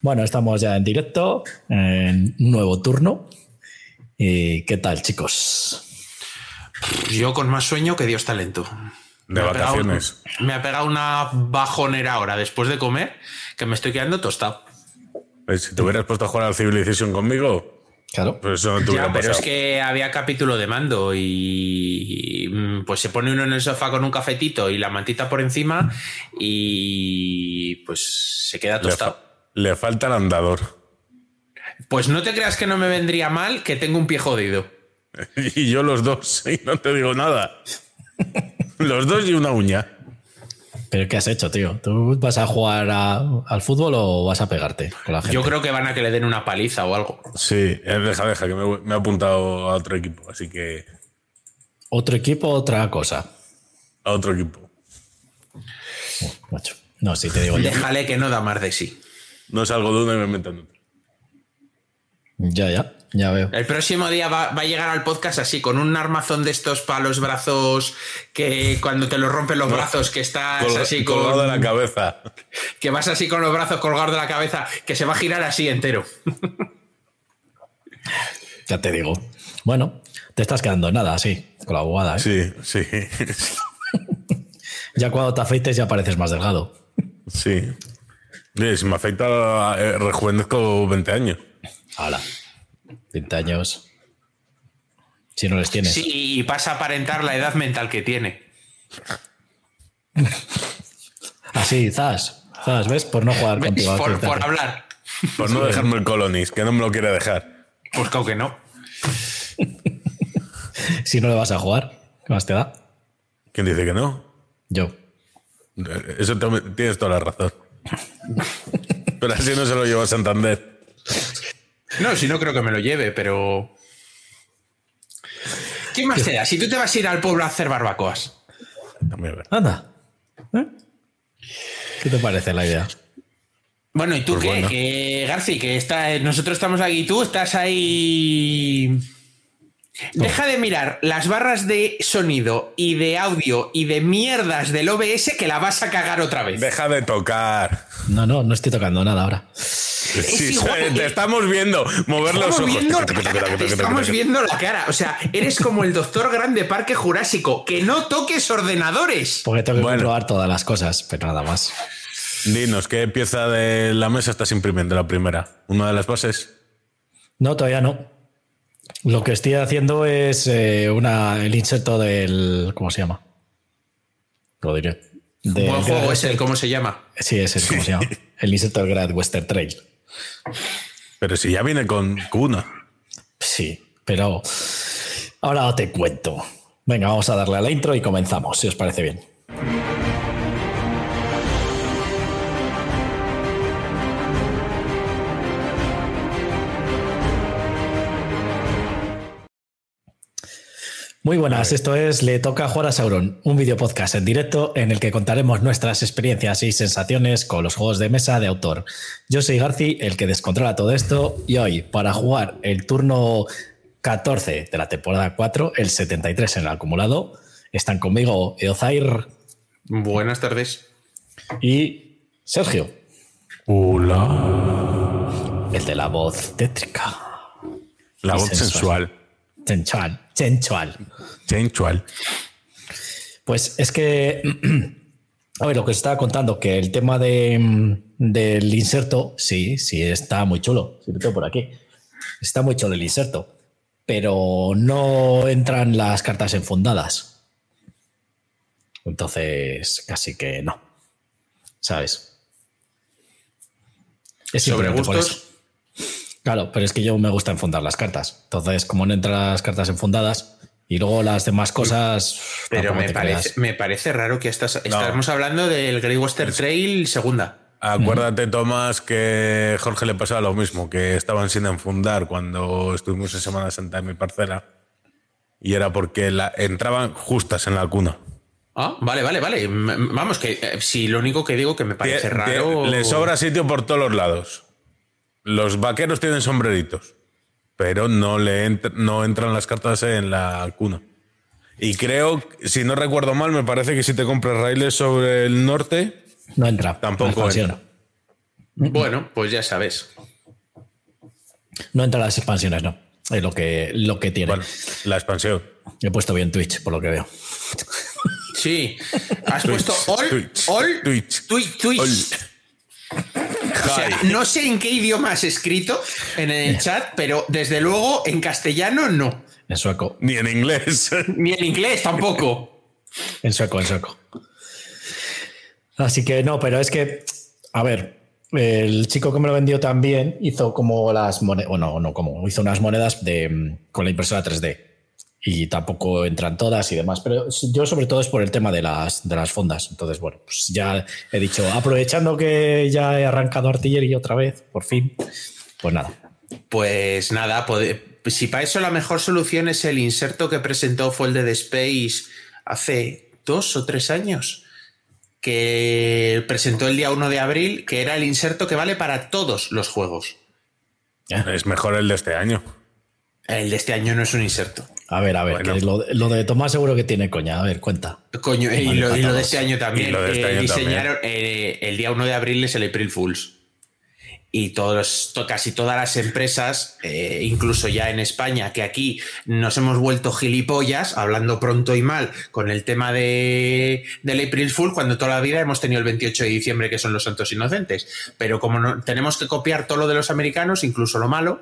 Bueno, estamos ya en directo, en un nuevo turno. ¿Y qué tal, chicos? Yo con más sueño que Dios talento. De me vacaciones. Ha pegado, me ha pegado una bajonera ahora después de comer que me estoy quedando tostado. Pues si te hubieras puesto a jugar al Civilization conmigo, Claro. pues eso no te Ya, hubiera pero es que había capítulo de mando y mm, pues se pone uno en el sofá con un cafetito y la mantita por encima y pues se queda le, tostado. Le falta el andador. Pues no te creas que no me vendría mal que tengo un pie jodido. Y yo los dos, y no te digo nada. Los dos y una uña. ¿Pero qué has hecho, tío? ¿Tú vas a jugar a- al fútbol o vas a pegarte con la gente? Yo creo que van a que le den una paliza o algo. Sí, eh, deja, deja, que me, me he apuntado a otro equipo, así que Otro equipo, otra cosa. a otro equipo. Macho. No, si te digo yo. Déjale que no da más de sí. No salgo de uno y me meto en otro. Ya, ya, ya veo. El próximo día va, va a llegar al podcast así, con un armazón de estos para los brazos, que cuando te los rompen los brazos, que estás Colga- así con. colgado de la cabeza. Que vas así con los brazos colgados de la cabeza, que se va a girar así entero. Ya te digo. Bueno, te estás quedando en nada, así, con la bobada, ¿eh? Sí, sí, Ya cuando te afeites ya pareces más delgado. sí. Si me afecta, eh, rejuvenezco 20 años. Hala. 20 años. Si no les tienes. Sí, y pasa a aparentar la edad mental que tiene. Así, zas. Zas, ¿ves? Por no jugar ¿Ves? contigo. Por, por hablar. Por no dejarme el Colonis, que no me lo quiere dejar. Pues creo que no. Si no le vas a jugar, ¿qué más te da? ¿Quién dice que no? Yo. Eh, Eso te- tienes toda la razón. Pero así no se lo lleva a Santander. No, si no creo que me lo lleve, pero. ¿Qué más te da? Si tú te vas a ir al pueblo a hacer barbacoas. Anda. ¿Eh? ¿Qué te parece la idea? Bueno, ¿y tú Pues qué? bueno. Que, Garci, que está, nosotros estamos aquí, tú estás ahí. Deja de mirar las barras de sonido y de audio y de mierdas del OBS que la vas a cagar otra vez. Deja de tocar. No, no, no estoy tocando nada ahora. Sí, igual. te estamos viendo mover los ojos. viendo, la cara, te estamos viendo la cara. O sea, eres como el doctor grande Parque Jurásico. Que no toques ordenadores. Porque tengo que Bueno. comprobar todas las cosas, pero nada más. Dinos, ¿qué pieza de la mesa estás imprimiendo la primera? ¿Una de las bases? No, todavía no. Lo que estoy haciendo es eh, una, el inserto del. ¿Cómo se llama? Lo diré. Del juego es el, ¿cómo se llama? Sí, es el, ¿cómo se llama? El inserto del Great Western Trail. Pero si ya viene con cuna. Sí, pero ahora te cuento. Venga, vamos a darle a la intro y comenzamos, si os parece bien. Muy buenas, esto es Le Toca Jugar a Sauron, un video podcast en directo en el que contaremos nuestras experiencias y sensaciones con los juegos de mesa de autor. Yo soy Garci, el que descontrola todo esto, y hoy, para jugar el turno 14 de la temporada 4, el 73 en el acumulado, están conmigo Eozair Buenas tardes. y Sergio, Hola. el de la voz tétrica. La voz sensual. Sensual, sensual. Sensual. Pues es que, a ver, lo que os estaba contando, que el tema de, mm, del inserto, sí, sí, está muy chulo. Si lo tengo por aquí. Está muy chulo el inserto, pero no entran las cartas enfundadas. Entonces, casi que no. ¿Sabes? Es Sobre gustos. Claro, pero es que yo me gusta enfundar las cartas. Entonces, como no entran las cartas enfundadas y luego las demás cosas. Pero me parece, creas. me parece raro que estás, estamos hablando del Great Western Trail segunda. Acuérdate, Tomás, que Jorge le pasaba lo mismo, que estaban sin enfundar cuando estuvimos en Semana Santa en mi parcela. Y era porque la, entraban justas en la cuna. Ah, vale, vale, vale. Vamos, que eh, sí, lo único que digo que me parece raro. Le sobra sitio por todos los lados. Los vaqueros tienen sombreritos, pero no, le ent- no entran las cartas en la cuna. Y creo, si no recuerdo mal, me parece que si te compras raíles sobre el norte, No entra. Tampoco entra. Bueno, pues ya sabes. No entra las expansiones, no. Es lo que, lo que tiene. Bueno, la expansión. He puesto bien Twitch, por lo que veo. Sí. Has puesto all, Twitch, all, Twitch, Twitch, Twitch. all. O sea, no sé en qué idioma has escrito en el chat, pero desde luego en castellano no. En sueco. Ni en inglés. Ni en inglés tampoco. En sueco, en sueco. Así que no, pero es que, a ver, el chico que me lo vendió también hizo como las monedas, bueno, no como, hizo unas monedas de, mm, con la impresora 3D. Y tampoco entran todas y demás, pero yo sobre todo es por el tema de las, de las fondas. Entonces, bueno, pues ya he dicho, aprovechando que ya he arrancado artillería otra vez, por fin, pues nada. Pues nada, si para eso la mejor solución es el inserto que presentó Folded Space hace dos o tres años, que presentó el día 1 de abril, que era el inserto que vale para todos los juegos. es mejor el de este año. El de este año no es un inserto. A ver, a ver, Bueno. que lo, lo de Tomás seguro que tiene coña. A ver, cuenta. Coño, y, lo, y lo de este año también. Y lo de este eh, año diseñaron eh, el día 1 de abril es el April Fools. Y todos, to- casi todas las empresas, eh, incluso ya en España, que aquí nos hemos vuelto gilipollas, hablando pronto y mal, con el tema de, del April Fool, cuando toda la vida hemos tenido el 28 de diciembre, que son los santos inocentes. Pero como no, tenemos que copiar todo lo de los americanos, incluso lo malo,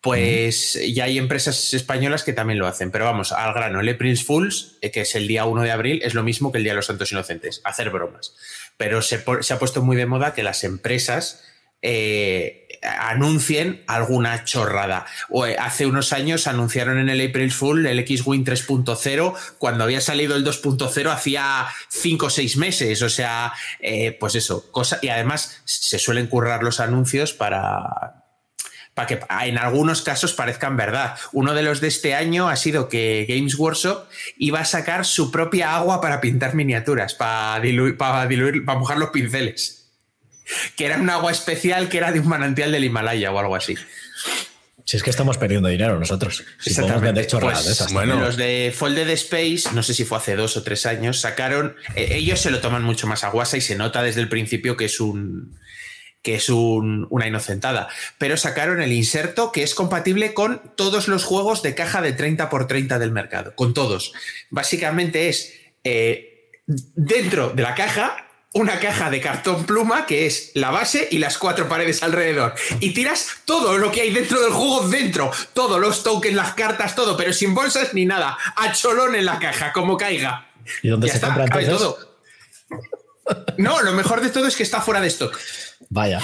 pues ya hay empresas españolas que también lo hacen. Pero vamos, al grano, el April Fools, eh, que es el día 1 de abril, es lo mismo que el Día de los Santos Inocentes, hacer bromas. Pero se, ha puesto muy de moda que las empresas eh, anuncien alguna chorrada. Eh, hace unos años anunciaron en el April Fool el X-Wing 3.0 cuando había salido el 2.0 hacía 5 o 6 meses. O sea, pues eso, cosa, y además se suelen currar los anuncios para, para que en algunos casos parezcan verdad. Uno de los de este año ha sido que Games Workshop iba a sacar su propia agua para pintar miniaturas, para diluir, para diluir, para mojar los pinceles. Que era un agua especial que era de un manantial del Himalaya o algo así. Si es que estamos perdiendo dinero nosotros. Si Exactamente. Pues, de esas. bueno. Los de Folded Space, no sé si fue hace dos o tres años, sacaron. eh, ellos se lo toman mucho más a guasa y se nota desde el principio que es un que es un- una inocentada. Pero sacaron el inserto que es compatible con todos los juegos de caja de 30 por 30 del mercado. Con todos. Básicamente es eh, dentro de la caja. Una caja de cartón pluma que es la base y las cuatro paredes alrededor. Y tiras todo lo que hay dentro del juego dentro. Todos los tokens, las cartas, todo, pero sin bolsas ni nada. A cholón en la caja, como caiga. ¿Y dónde Ya se está, compra entonces? todo. No, lo mejor de todo es que está fuera de stock. Vaya.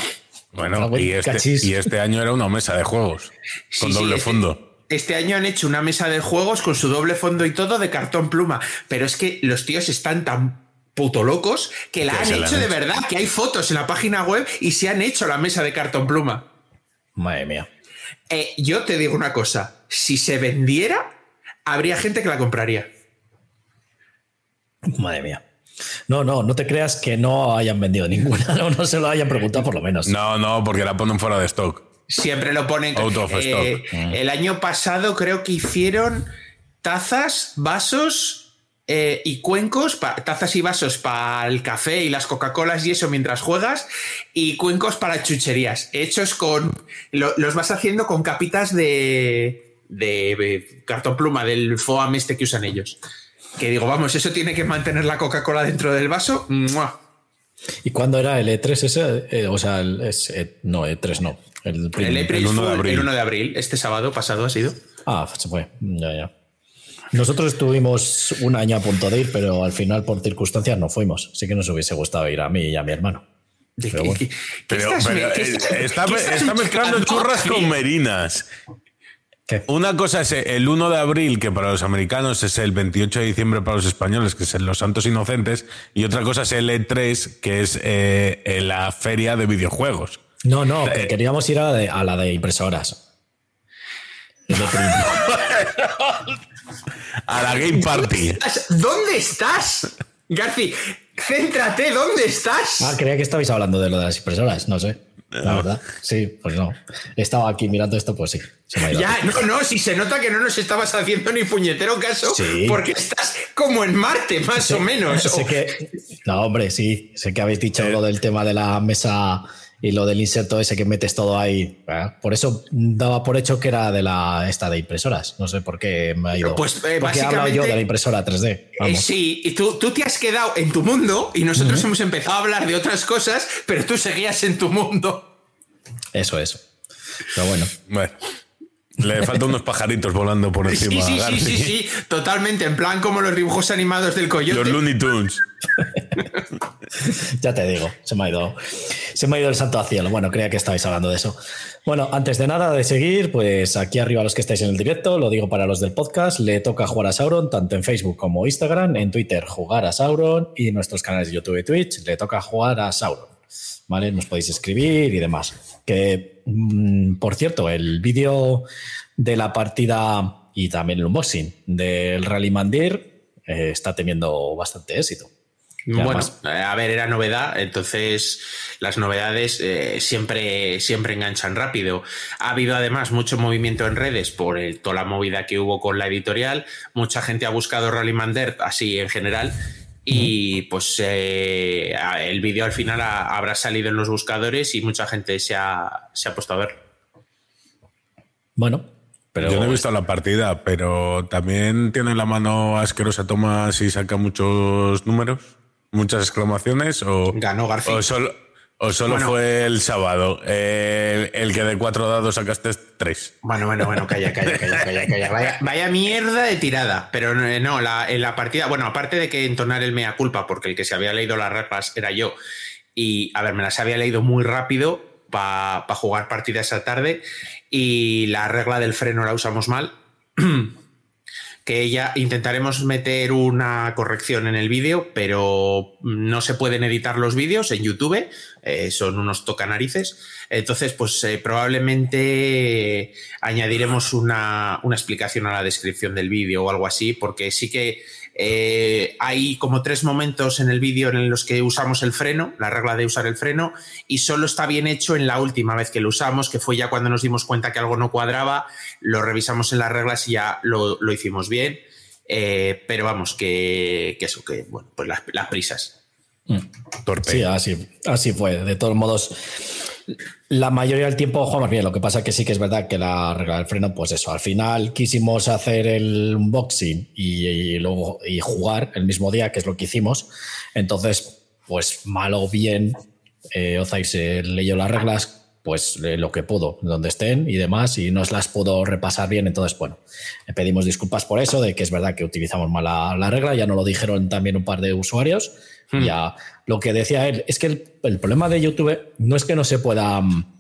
Bueno, y este, y este año era una mesa de juegos con Sí, doble este- fondo. Este año han hecho una mesa de juegos con su doble fondo y todo de cartón pluma. Pero es que los tíos están tan puto locos que la han la hecho han de verdad, que hay fotos en la página web y se han hecho la mesa de cartón pluma. Madre mía. Eh, yo te digo una cosa, si se vendiera, habría gente que la compraría. Madre mía. No, no, no te creas que no hayan vendido ninguna. No, no se lo hayan preguntado por lo menos. No, no, porque la ponen fuera de stock. Siempre lo ponen. Out of Eh, stock. El año pasado creo que hicieron tazas, vasos eh, y cuencos, pa- tazas y vasos para el café y las Coca-Colas y eso mientras juegas, y cuencos para chucherías, hechos con. lo- los vas haciendo con capitas de, de, de cartón pluma, del foam este que usan ellos. Que digo, vamos, eso tiene que mantener la Coca-Cola dentro del vaso. ¡mua! ¿Y cuándo era el E3 ese? Eh, o sea, el, es- eh, no, E3 no. El, prim- El April el 1 de abril. el 1 de abril, este sábado pasado ha sido. Ah, se fue. Ya, ya. Nosotros estuvimos un año a punto de ir, pero al final por circunstancias no fuimos. Sí que nos hubiese gustado ir a mí y a mi hermano. ¿De Pero bueno. qué- qué Pero, estás pero, me- qué estás- está, mezclando churras con merinas. ¿Qué? Una cosa es el 1 de abril, que para los americanos es el 28 de diciembre para los españoles, que es en los Santos Inocentes, y otra cosa es el E3, que es eh, la feria de videojuegos. No, no, que Eh. queríamos ir a la de, a la de impresoras. A la Game Party. ¿Estás- ¿Dónde estás? Garci, céntrate, ¿dónde estás? Ah, creía que estabais hablando de lo de las impresoras, no sé. La verdad, sí, pues no. Estaba aquí mirando esto, pues sí. Se me ha ido. Ya, no, no, si se nota que no nos estabas haciendo ni puñetero caso, Sí. porque estás como en Marte, más o menos. Sé o- que, no, hombre, sí. Sé que habéis dicho Eh. lo del tema de la mesa y lo del inserto ese que metes todo ahí. ¿eh? Por eso daba por hecho que era de la esta de impresoras. No sé por qué me ha ido. Pues, eh, porque he hablado yo de la impresora 3D. Eh, sí, y tú, tú te has quedado en tu mundo y nosotros hemos empezado a hablar de otras cosas, pero tú seguías en tu mundo. Eso es. Pero bueno. Bueno, le faltan unos pajaritos volando por encima. sí, a sí, sí, sí, totalmente. En plan como los dibujos animados del coyote. Los Looney Tunes. Ya te digo, se me ha ido, se me ha ido el santo al cielo. Bueno, creía que estabais hablando de eso. Bueno, antes de nada de seguir, pues aquí arriba los que estáis en el directo, lo digo para los del podcast, le toca jugar a Sauron, tanto en Facebook como Instagram, en Twitter jugar a Sauron y en nuestros canales de YouTube y Twitch le toca jugar a Sauron. ¿Vale? Nos podéis escribir y demás. Que, mm, por cierto, el vídeo de la partida y también el unboxing del Rally Mandir eh, está teniendo bastante éxito. Y Bueno, además- eh, a ver, era novedad, entonces las novedades eh, siempre, siempre enganchan rápido. Ha habido además mucho movimiento en redes por el- toda la movida que hubo con la editorial. Mucha gente ha buscado Rallyman Dirt, así en general. Y pues eh, el vídeo al final ha- habrá salido en los buscadores y mucha gente se ha, se ha puesto a ver. Bueno, pero Yo no he visto la partida, pero también tiene la mano asquerosa Tomás y saca muchos números, muchas exclamaciones, o, Ganó García. o solo, o solo Bueno. fue el sábado, el, el que de cuatro dados sacaste tres. Bueno, bueno, bueno, calla, calla, calla, calla, calla. Vaya, vaya mierda de tirada. Pero no, no, la, en la partida, bueno, aparte de que entonar el mea culpa, porque el que se había leído las reglas era yo, y a ver, me las había leído muy rápido para jugar partida esa tarde, y la regla del freno la usamos mal. que ya intentaremos meter una corrección en el vídeo, pero no se pueden editar los vídeos en YouTube, eh, son unos tocanarices. Entonces, pues eh, probablemente añadiremos una, una explicación a la descripción del vídeo o algo así, porque sí que eh, hay como tres momentos en el vídeo en los que usamos el freno, la regla de usar el freno, y solo está bien hecho en la última vez que lo usamos, que fue ya cuando nos dimos cuenta que algo no cuadraba, lo revisamos en las reglas y ya lo, lo hicimos bien. Eh, pero vamos, que, eso, que bueno, pues las prisas. Torpe. Sí, así, así fue. De todos modos, la mayoría del tiempo jugamos bien. Lo que pasa que sí que es verdad que la regla del freno, pues eso, al final quisimos hacer el unboxing y, y luego y jugar el mismo día, que es lo que hicimos. Entonces, pues mal o bien, eh, Ozai se leyó las reglas, pues eh, lo que pudo, donde estén y demás, y nos las pudo repasar bien. Entonces, bueno, pedimos disculpas por eso, de que es verdad que utilizamos mal la, la regla, ya nos lo dijeron también un par de usuarios. Ya lo que decía él es que el, el problema de YouTube no es que no se pueda mm,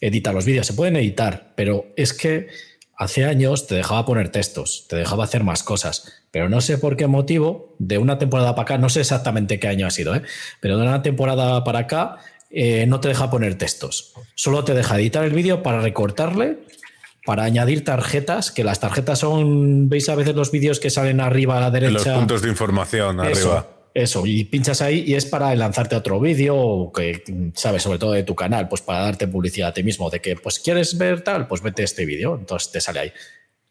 editar los vídeos, se pueden editar, pero es que hace años te dejaba poner textos, te dejaba hacer más cosas, pero no sé por qué motivo, de una temporada para acá, no sé exactamente qué año ha sido, ¿eh? pero de una temporada para acá eh, no te deja poner textos, solo te deja editar el vídeo para recortarle. Para añadir tarjetas, que las tarjetas son, veis a veces los vídeos que salen arriba a la derecha. los puntos de información Eso, arriba. Eso, y pinchas ahí y es para lanzarte otro vídeo que, sabes, sobre todo de tu canal, pues para darte publicidad a ti mismo, de que, pues quieres ver tal, pues vete este vídeo, entonces te sale ahí.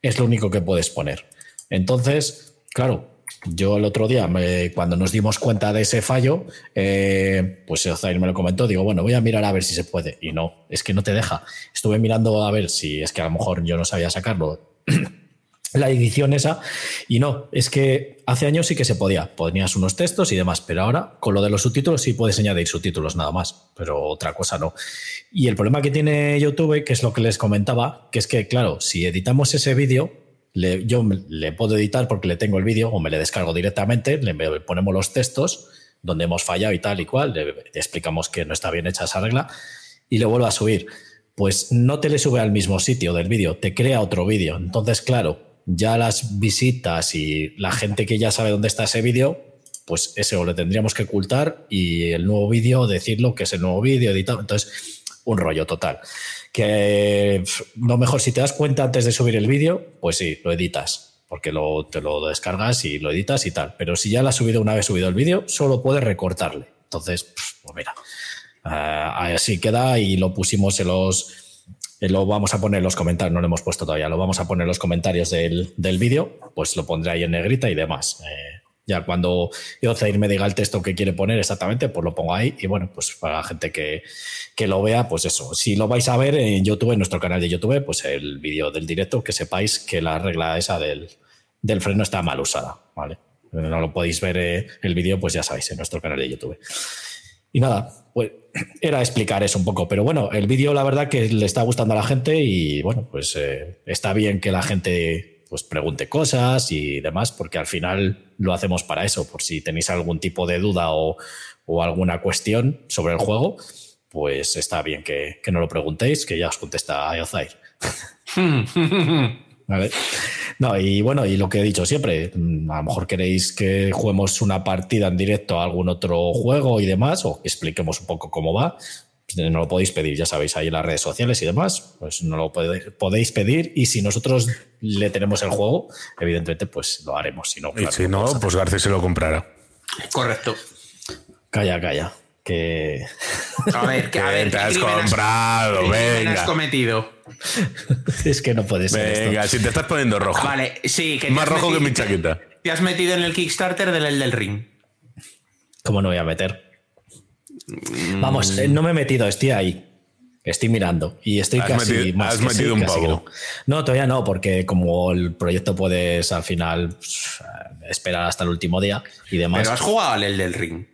Es lo único que puedes poner. Entonces, claro, yo el otro día, cuando nos dimos cuenta de ese fallo, eh, pues Ozair me lo comentó, digo, bueno, voy a mirar a ver si se puede. Y no, es que no te deja. Estuve mirando a ver si es que a lo mejor yo no sabía sacarlo la edición esa. Y no, es que hace años sí que se podía. Ponías unos textos y demás, pero ahora con lo de los subtítulos sí puedes añadir subtítulos nada más, pero otra cosa no. Y el problema que tiene YouTube, que es lo que les comentaba, que es que, claro, si editamos ese vídeo, yo le puedo editar porque le tengo el vídeo o me le descargo directamente, le ponemos los textos donde hemos fallado y tal y cual, le explicamos que no está bien hecha esa regla y le vuelvo a subir. Pues no te le sube al mismo sitio del vídeo, te crea otro vídeo. Entonces, claro, ya las visitas y la gente que ya sabe dónde está ese vídeo, pues ese o le tendríamos que ocultar y el nuevo vídeo decirlo que es el nuevo vídeo editado. Entonces, un rollo total. Que lo mejor, si te das cuenta antes de subir el vídeo, pues sí, lo editas, porque lo, te lo descargas y lo editas y tal. Pero si ya lo has subido una vez subido el vídeo, solo puedes recortarle. Entonces, pues mira, ah, así queda y lo pusimos en los eh, lo vamos a poner en los comentarios, no lo hemos puesto todavía, lo vamos a poner los comentarios del, del vídeo, pues lo pondré ahí en negrita y demás. Eh, Ya cuando Yozair me diga el texto que quiere poner exactamente, pues lo pongo ahí. Y bueno, pues para la gente que, que lo vea, pues eso. Si lo vais a ver en YouTube, en nuestro canal de YouTube, pues el vídeo del directo, que sepáis que la regla esa del, del freno está mal usada, ¿vale? No lo podéis ver eh, el vídeo, pues ya sabéis, en nuestro canal de YouTube. Y nada, pues era explicar eso un poco. Pero bueno, el vídeo la verdad que le está gustando a la gente y bueno, pues eh, está bien que la gente pues pregunte cosas y demás, porque al final lo hacemos para eso, por si tenéis algún tipo de duda o, o alguna cuestión sobre el juego, pues está bien que, que no lo preguntéis, que ya os contesta Ayozair. ¿Vale? No, y bueno, y lo que he dicho siempre, mm, a lo mejor queréis que juguemos una partida en directo a algún otro juego y demás, o que expliquemos un poco cómo va, pues no lo podéis pedir, ya sabéis, ahí en las redes sociales y demás, pues no lo podéis pedir y si nosotros le tenemos el juego, evidentemente pues lo haremos, si no, y si no, pues García se lo comprará. Correcto. Calla, calla. Que... A ver, que, a ver, te has comprado, venga. has cometido? es que no puede ser. Venga, esto. si te estás poniendo rojo. Vale, sí, que Más rojo que mi chaqueta. Te has metido en el Kickstarter del El del Ring. ¿Cómo no voy a meter? Vamos, eh, no me he metido, estoy ahí. Estoy mirando y estoy Has casi metido- más has que metido un pavo. no. No, todavía no, porque como el proyecto puedes al final pues, esperar hasta el último día y demás. Pero has jugado al El del Ring.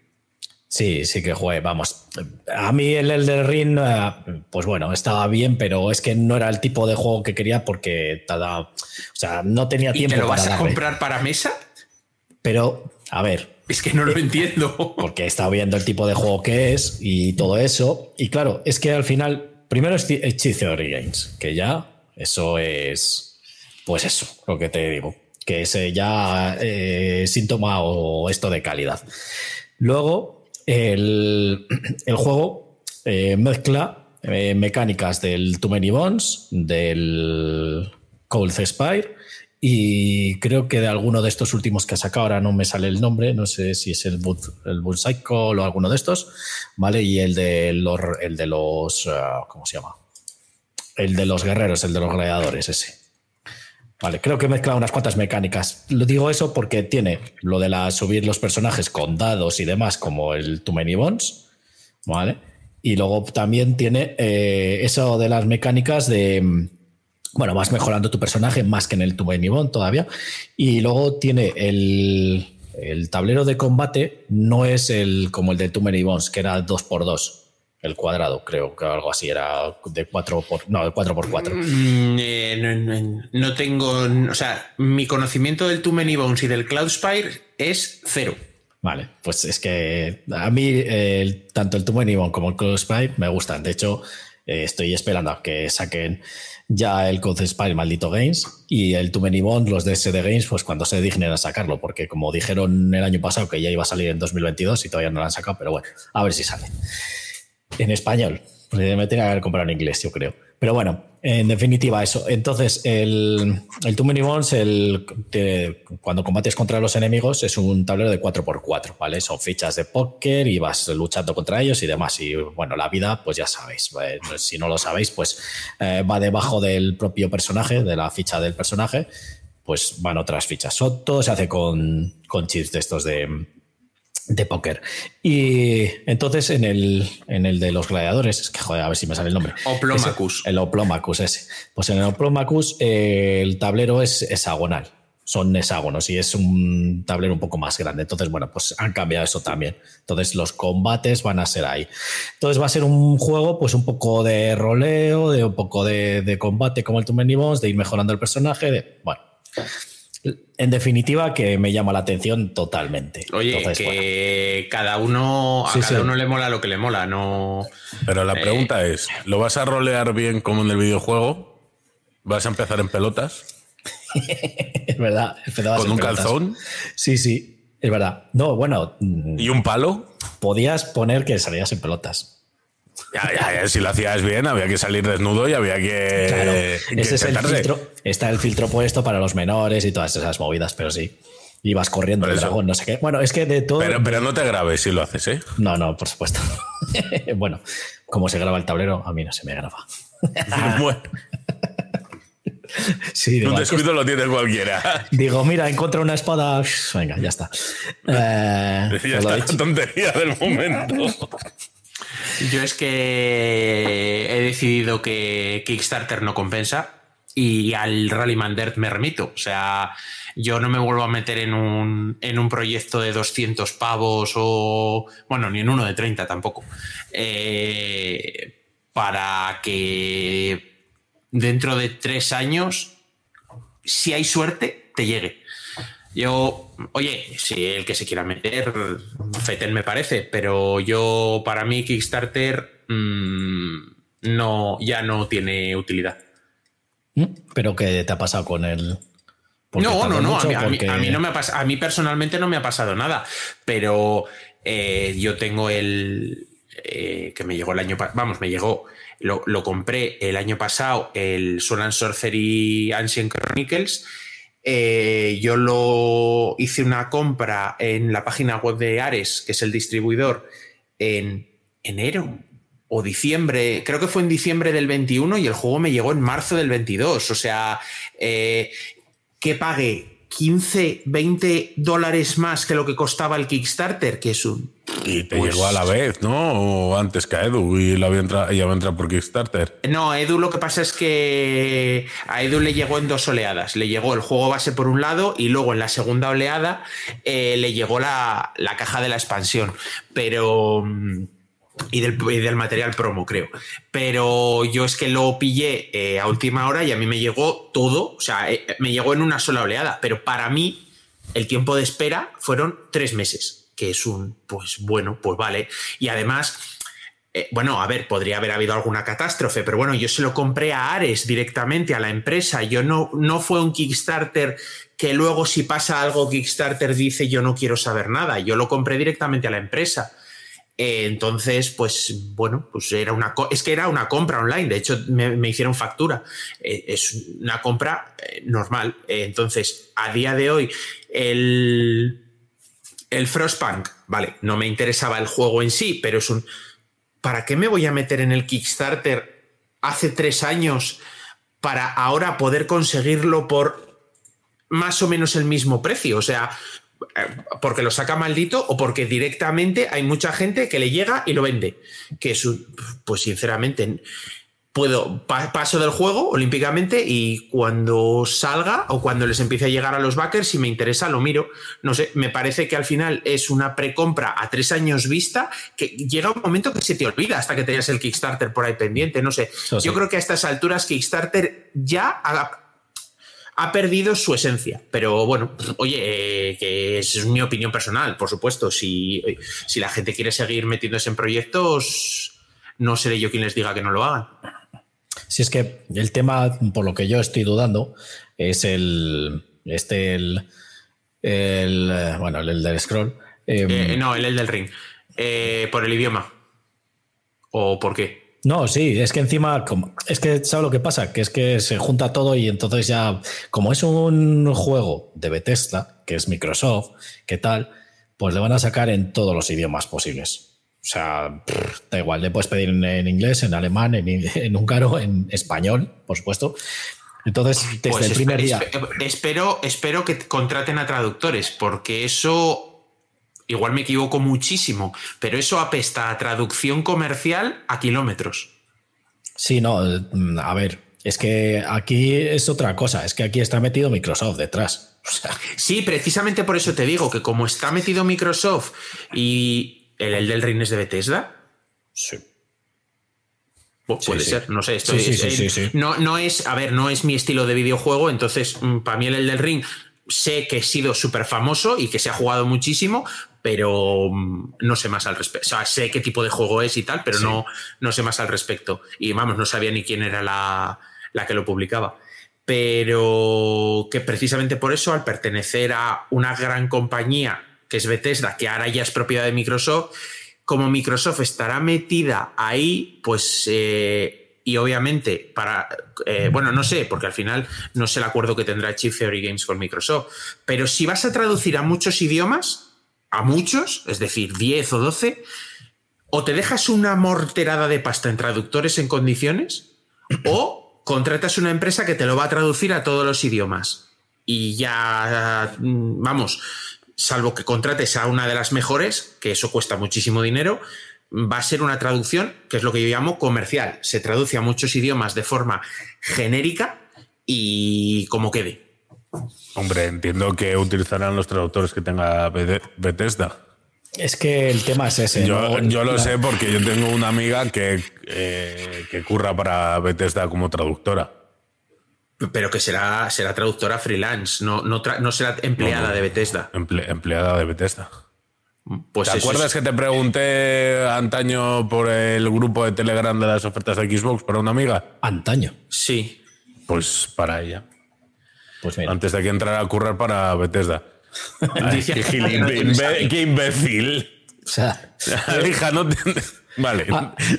Sí, sí que jugué, vamos. A mí el Elden Ring, eh, pues bueno, estaba bien, pero es que no era el tipo de juego que quería porque tada- o sea, no tenía ¿Y tiempo te lo para vas a comprar para mesa? Pero, a ver, Es que no lo entiendo. porque he estado viendo el tipo de juego que es y todo eso. Y claro, es que al final, primero es es Theory Games, que ya eso es, pues eso, lo que te digo, que es eh, ya eh, síntoma o esto de calidad. Luego, el, el juego eh, mezcla eh, mecánicas del Too Many Bones, del Cold Spire y creo que de alguno de estos últimos que ha sacado, ahora no me sale el nombre, no sé si es el Boot, el Boot Cycle o alguno de estos, ¿vale? Y el de los, el de los ah, ¿cómo se llama? El de los guerreros, el de los gladiadores, ese. Vale, creo que mezcla unas cuantas mecánicas. Lo digo eso porque tiene lo de la subir los personajes con dados y demás, como el Too Many Bones, ¿vale? Y luego también tiene eh, eso de las mecánicas de. mm, Bueno, vas mejorando tu personaje más que en el Too Many Bones todavía. Y luego tiene el, el tablero de combate, no es el como el de Too Many Bones, que era 2x2, el cuadrado, creo que algo así, era de 4 por No, de 4x4. Mm, eh, no, no- no tengo. O sea, mi conocimiento del Too Many Bones y del Cloudspire es cero. Vale, pues es que a mí eh, tanto el Too Many Bone como el Cold Spy me gustan. De hecho, eh, estoy esperando a que saquen ya el Cold Spy maldito Games y el Too Many Bone, los de SD Games, pues cuando se dignen a sacarlo, porque como dijeron el año pasado que ya iba a salir en 2022 y todavía no lo han sacado, pero bueno, a ver si sale. En español. Me tenía que haber comprado en inglés, yo creo. Pero bueno, en definitiva, eso. Entonces, el, el Too Many Bones, el, cuando combates contra los enemigos, es un tablero de 4x4, ¿vale? Son fichas de póker y vas luchando contra ellos y demás. Y bueno, la vida, pues ya sabéis. eh, Si no lo sabéis, pues eh, va debajo del propio personaje, de la ficha del personaje, pues van otras fichas. Todo se hace con, con chips de estos de, de póker. Y entonces en el, en el de los gladiadores, es que joder, a ver si me sale el nombre. Oplomacus. Ese- el Oplomacus ese. Pues en el Oplomacus eh, el tablero es hexagonal. Son hexágonos y es un tablero un poco más grande. Entonces, bueno, pues han cambiado eso también. Entonces, los combates van a ser ahí. Entonces, va a ser un juego, pues un poco de roleo, de un poco de, de combate como el Too Many Bones, de ir mejorando el personaje. De, bueno, en definitiva, que me llama la atención totalmente. Oye, Entonces, bueno. que cada uno. A Sí, cada sí. uno le mola lo que le mola, no. Pero la Eh. pregunta es, ¿lo vas a rolear bien como en el videojuego? ¿Vas a empezar en pelotas? Es verdad. ¿Con en un pelotas. calzón? Sí, sí, es verdad. No, bueno, mm, ¿Y un palo? podías poner que salías en pelotas. Ya, ya, ya, si lo hacías bien, había que salir desnudo y había que. Claro, que ese es el filtro. Está el filtro puesto para los menores y todas esas movidas, pero sí. Ibas corriendo el dragón, no sé qué. Bueno, es que de todo. Pero, pero no te grabes si lo haces, ¿eh? No, no, por supuesto. bueno, como se graba el tablero, a mí no se me graba. Bueno, Sí, Un descuido lo tiene cualquiera. Digo, mira, encontré una espada. Venga, ya está. Eh, ya está la tontería del momento. Yo es que he decidido que Kickstarter no compensa y al Rallyman Dirt me remito. O sea, yo no me vuelvo a meter en un, en un proyecto de 200 pavos o, bueno, ni en uno de 30 tampoco, eh, para que dentro de tres años, si hay suerte, te llegue. Yo, oye, si el que se quiera meter, Feten me parece, pero yo, para mí, Kickstarter mm, no, ya no tiene utilidad. ¿Mm? ¿Pero qué te ha pasado con porque No, no, no. A mí, a mí- porque- a mí no me ha a mí personalmente no me ha pasado nada. Pero eh, yo tengo el. eh, que me llegó el año pasado. Vamos, me llegó. Lo, lo compré el año pasado, el Sword and Sorcery Ancient Chronicles. Eh, yo lo hice una compra en la página web de Ares, que es el distribuidor, en enero o diciembre, creo que fue en diciembre del 21 y el juego me llegó en marzo del 22. O sea, eh, que pague 15, 20 dólares más que lo que costaba el Kickstarter, que es un... Y te Pues- llegó a la vez, ¿no? O antes que a Edu y la había entrado, ella va a entrar por Kickstarter. No, a Edu lo que pasa es que a Edu le llegó en dos oleadas. Le llegó el juego base por un lado y luego en la segunda oleada eh, le llegó la, la caja de la expansión. Pero... Y del, y del material promo, creo. Pero yo es que lo pillé eh, a última hora y a mí me llegó todo. O sea, eh, me llegó en una sola oleada. Pero para mí, el tiempo de espera fueron tres meses. Que es un, pues bueno, pues vale. Y además, eh, bueno, a ver, podría haber habido alguna catástrofe, pero bueno, yo se lo compré a Ares directamente, a la empresa. Yo no, no fue un Kickstarter que luego si pasa algo Kickstarter dice yo no quiero saber nada. Yo lo compré directamente a la empresa. Eh, entonces, pues bueno, pues era una es que era una compra online. De hecho, me, hicieron factura. Eh, es una compra eh, normal. Entonces, a día de hoy, el, el Frostpunk, vale, no me interesaba el juego en sí, pero es un. ¿Para qué me voy a meter en el Kickstarter hace tres años para ahora poder conseguirlo por más o menos el mismo precio? O sea, porque lo saca maldito o porque directamente hay mucha gente que le llega y lo vende. Que es un, pues sinceramente, puedo pa- paso del juego olímpicamente y cuando salga o cuando les empiece a llegar a los backers, si me interesa, lo miro. No sé, me parece que al final es una precompra a tres años vista que llega un momento que se te olvida hasta que tengas el Kickstarter por ahí pendiente. No sé, sí. yo creo que a estas alturas Kickstarter ya ha, ha perdido su esencia. Pero bueno, oye, eh, que es mi opinión personal, por supuesto. Si, si la gente quiere seguir metiéndose en proyectos, no seré yo quien les diga que no lo hagan. Si es que el tema, por lo que yo estoy dudando, es el. Este, el. el, eh, bueno, el, del scroll. Eh, Eh, no, el, el del ring. Eh, por el idioma. ¿O por qué? No, sí, es que encima, es que, ¿sabes lo que pasa? Que es que se junta todo y entonces ya, como es un juego de Bethesda, que es Microsoft, ¿qué tal? Pues le van a sacar en todos los idiomas posibles. O sea, da igual, le puedes pedir en, inglés, en alemán, en, en húngaro, en español, por supuesto. Entonces, desde Pues el primer día. espe- espero, espero que contraten a traductores, porque eso. Igual me equivoco muchísimo, pero eso apesta a traducción comercial a kilómetros. Sí, no, eh, a ver, es que aquí es otra cosa, es que aquí está metido Microsoft detrás. O sea, Sí, precisamente por eso te digo que como está metido Microsoft y el, el del Ring es de Bethesda, sí. pu- Sí, puede sí. ser, no sé, estoy, Sí, sí. No, no es, a ver, no es mi estilo de videojuego, entonces mm, para mí el del Ring sé que he sido súper famoso y que se ha jugado muchísimo, pero mm, no sé más al respecto. O sea, sé qué tipo de juego es y tal, pero Sí. no, no sé más al respecto. Y vamos, no sabía ni quién era la, la que lo publicaba. Pero que precisamente por eso, al pertenecer a una gran compañía que es Bethesda, que ahora ya es propiedad de Microsoft, como Microsoft estará metida ahí, pues eh, y obviamente para, eh, bueno, no sé, porque al final no sé el acuerdo que tendrá Chief Theory Games con Microsoft, pero si vas a traducir a muchos idiomas, a muchos, es decir, 10 o 12, o te dejas una morterada de pasta en traductores en condiciones, o contratas una empresa que te lo va a traducir a todos los idiomas. Y ya, vamos, salvo que contrates a una de las mejores, que eso cuesta muchísimo dinero, va a ser una traducción, que es lo que yo llamo comercial. Se traduce a muchos idiomas de forma genérica y como quede. Hombre, entiendo que utilizarán los traductores que tenga Bethesda. Es que el tema es ese. Yo, lo sé porque yo tengo una amiga que, eh, que curra para Bethesda como traductora. Pero que será, será traductora freelance, no, no, será empleada de Bethesda. empleada de Bethesda. Pues ¿Te acuerdas que te pregunté antaño por el grupo de Telegram de las ofertas de Xbox para una amiga? Antaño. Sí. Pues para ella. Pues Antes de que entrara a currar para Bethesda. qué, imbécil. O sea, Alija, no Vale.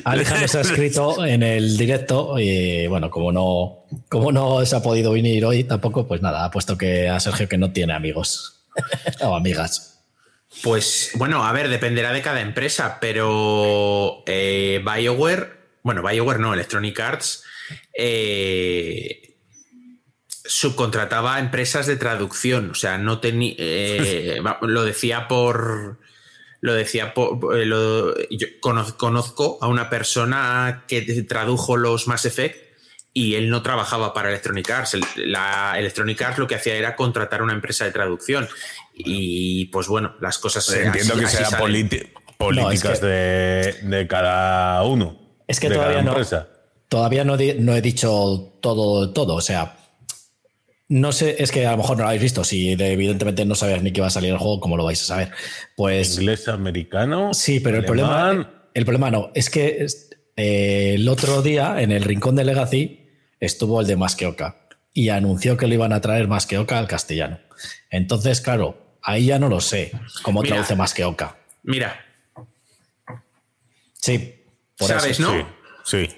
Alija nos ha escrito en el directo y bueno, como no, como no se ha podido venir hoy tampoco, pues nada, ha puesto que a Sergio que no tiene amigos o amigas. Pues bueno, a ver, dependerá de cada empresa, pero eh, BioWare, bueno, BioWare no, Electronic Arts, eh, subcontrataba empresas de traducción, o sea, no tenía, eh, lo decía por, lo decía por, yo conozco a una persona que tradujo los Mass Effect y él no trabajaba para Electronic Arts. La Electronic Arts lo que hacía era contratar una empresa de traducción. Y pues bueno, las cosas. Entiendo que sean políticas de, cada uno. Es que todavía no. Todavía no, he dicho todo, todo. O sea, no sé, es que a lo mejor no lo habéis visto. Si evidentemente no sabías ni que iba a salir el juego, ¿cómo lo vais a saber? Pues. Inglés, americano. Sí, pero el problema. El problema no. Es que eh, el otro día, en el rincón de Legacy, estuvo el de Más que Oca y anunció que lo iban a traer Más que Oca al castellano. Entonces, claro, ahí ya no lo sé cómo traduce Más que Oca. Mira. Sí. ¿Sabes, no? Sí,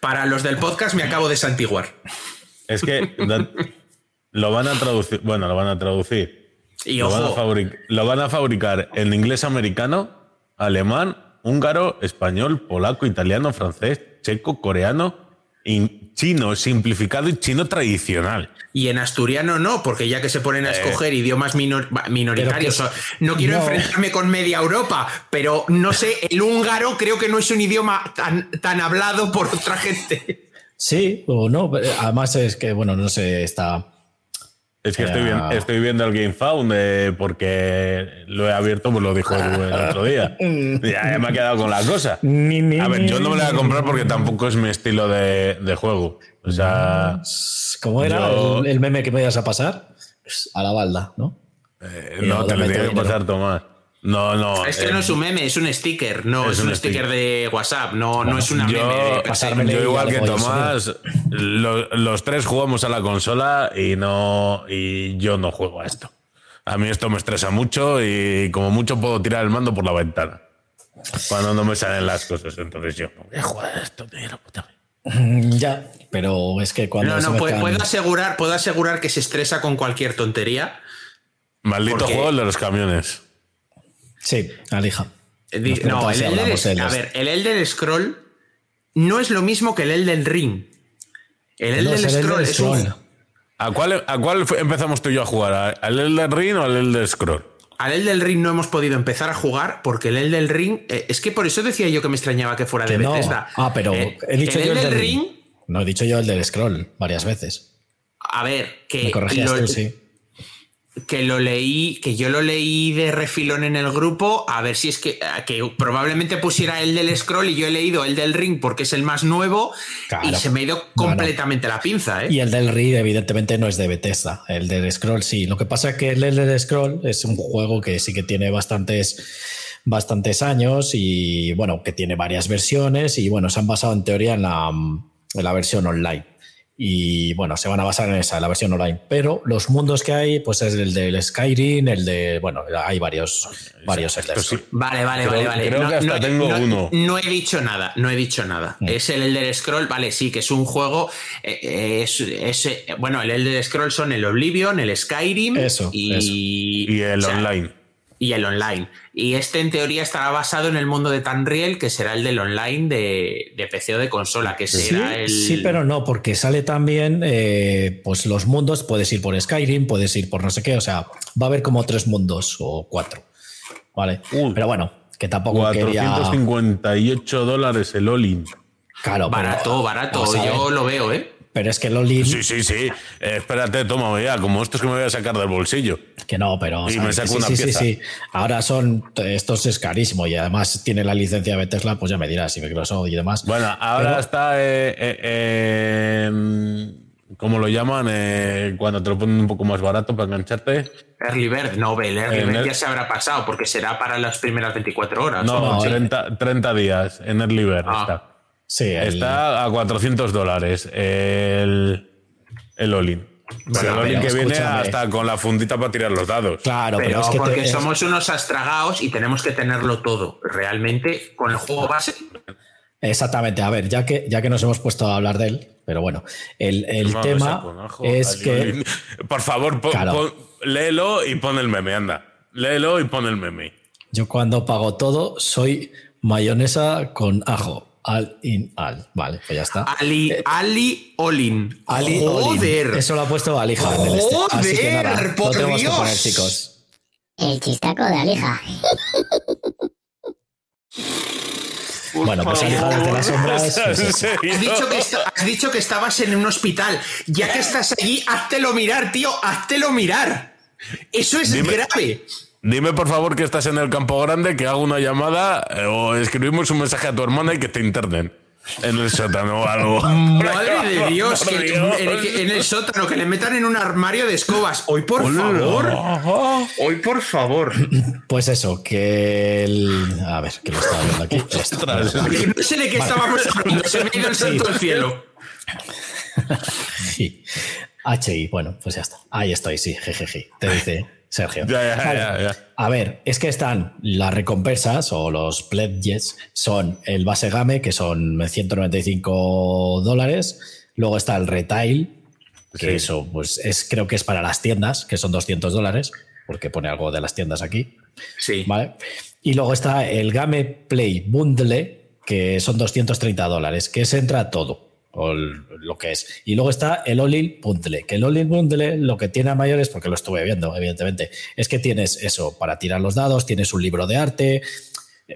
Para los del podcast me acabo de santiguar. Es que lo van a traducir. Bueno, lo van a traducir. Y lo, Van a lo van a fabricar en inglés americano, alemán, húngaro, español, polaco, italiano, francés, checo, coreano, chino simplificado y chino tradicional. Y en asturiano no, porque ya que se ponen a eh. escoger idiomas minoritarios, no quiero enfrentarme con media Europa, pero no sé, el húngaro creo que no es un idioma tan, tan hablado por otra gente. Sí, o no, además es que, bueno, no sé, está es que estoy, viendo, el GameFound eh, porque lo he abierto, pues lo dijo el, otro día. ya me ha quedado con la cosa. A ver, yo no me lo voy a comprar porque tampoco es mi estilo de, juego. O sea. ¿Cómo era el, meme que me ibas a pasar? A la balda, ¿no? Eh, no, te lo tienes que pasar, Tomás. No, no. Es que no es un meme, es un sticker. No, es, un, sticker, de WhatsApp. No, no es una yo, meme de pasarme. Yo, igual que Tomás, los, tres jugamos a la consola y no. Y yo no juego a esto. A mí esto me estresa mucho y como mucho puedo tirar el mando por la ventana. Cuando no me salen las cosas. Entonces yo voy a jugar a esto, tío, la puta. Ya, pero es que cuando. No, no, puedo, asegurar, puedo asegurar que se estresa con cualquier tontería. Maldito juego el de los camiones. Sí, alija. Eh, no, el Elder, a ver, el Elder Scroll no es lo mismo que el Elden Ring. El Elder Scroll es un... ¿A cuál, ¿A cuál empezamos tú y yo a jugar? ¿Al Elden Ring o al Elder Scroll? Al Elden Ring no hemos podido empezar a jugar porque el Elden Ring. Eh, es que por eso decía yo que me extrañaba que fuera de Bethesda. Ah, pero eh, he dicho el yo Elden Ring. No, he dicho yo el del Scroll varias veces. A ver, que. Me corregías tú, sí que lo leí, que yo lo leí de refilón en el grupo, a ver si es que, que probablemente pusiera el del scroll y yo he leído el del ring porque es el más nuevo y se me ha ido completamente la pinza. ¿eh? Y el del ring evidentemente no es de Bethesda, el del scroll sí. Lo que pasa es que el del scroll es un juego que sí que tiene bastantes bastantes años y bueno, que tiene varias versiones y bueno, se han basado en teoría en la, en la versión online. Y bueno, se van a basar en esa, la versión online. Pero los mundos que hay, pues es el del Skyrim, el de. Bueno, hay varios, varios Vale, vale, vale, vale. Creo no, que hasta tengo uno. No he dicho nada, no he dicho nada. Mm. Es el Elder Scroll, vale, sí, que es un juego. Eh, es, bueno, el Elder Scroll son el Oblivion, el Skyrim eso, y, y el online. Y el online. Y este en teoría estará basado en el mundo de Tanriel, que será el del online de, PC o de consola, que será sí, el... Sí, pero no, porque sale también eh, pues los mundos, puedes ir por Skyrim, puedes ir por no sé qué, o sea, va a haber como tres mundos o cuatro. Vale. pero bueno, que tampoco 458 dólares el all Claro, barato, barato, yo lo veo, ¿eh? Pero es que el all Sí, sí, sí. Eh, espérate, toma, ya, como estos que me voy a sacar del bolsillo. Que no, pero. Y me saco sí, una sí, pieza. Sí, sí, Ahora son. Esto es carísimo y además tiene la licencia de Tesla, pues ya me dirás, y Microsoft y demás. Bueno, ahora está. Eh, eh, ¿Cómo lo llaman? Eh, cuando te lo ponen un poco más barato para engancharte. Early Bird, no, el Early Bird ya se habrá pasado porque será para las primeras 24 horas. No, 30, 30, días en Early Bird ah. está. Sí, está a 400 dólares el, el Olin. Bueno, el Olin que viene hasta con la fundita para tirar los dados. Claro, pero, es que porque somos unos astragados y tenemos que tenerlo todo. Realmente, con el juego base. Exactamente, a ver, ya que, ya que nos hemos puesto a hablar de él, pero bueno, el, el tema es que. Por favor, léelo y pon el meme, anda. Léelo y pon el meme. Yo cuando pago todo soy mayonesa con ajo. Al in al. Vale, pues ya está. Ali, eh, Ali Olin. Ali Joder. Eso lo ha puesto Alija en el este. Así que nada, por tenemos Dios. que poner, chicos. El chistaco de Alija. Bueno, pues Alija desde las sombras. Has dicho, que has dicho que estabas en un hospital. Ya que estás allí, háztelo mirar, tío. Háztelo mirar. Eso es Dime. grave. Dime por favor que estás en el campo grande, que hago una llamada eh, o escribimos un mensaje a tu hermana y que te internen en el sótano o algo. Madre de Dios, que, Dios. En, el, en, el, sótano, que le metan en un armario de escobas. Hoy por Hola. favor. Hoy por favor. Pues eso, que el. A ver, que lo estaba viendo aquí. Ostras, no sé de qué vale. estábamos hablando. Se me ha ido el santo al cielo. sí. HI, bueno, pues ya está. Ahí estoy, sí, jejeje. Te dice. Sergio. Ya, ya, vale. ya, ya, A ver, es que están las recompensas o los pledges, son el base game, que son 195 dólares. Luego está el retail, que sí. eso pues es, creo que es para las tiendas, que son 200 dólares, porque pone algo de las tiendas aquí. Sí. ¿Vale? Y luego está el Game Play Bundle, que son 230 dólares, que se entra todo o lo que es. Y luego está el All-In Bundle, que el All-In Bundle lo que tiene a mayores, porque lo estuve viendo, evidentemente, es que tienes eso para tirar los dados, tienes un libro de arte,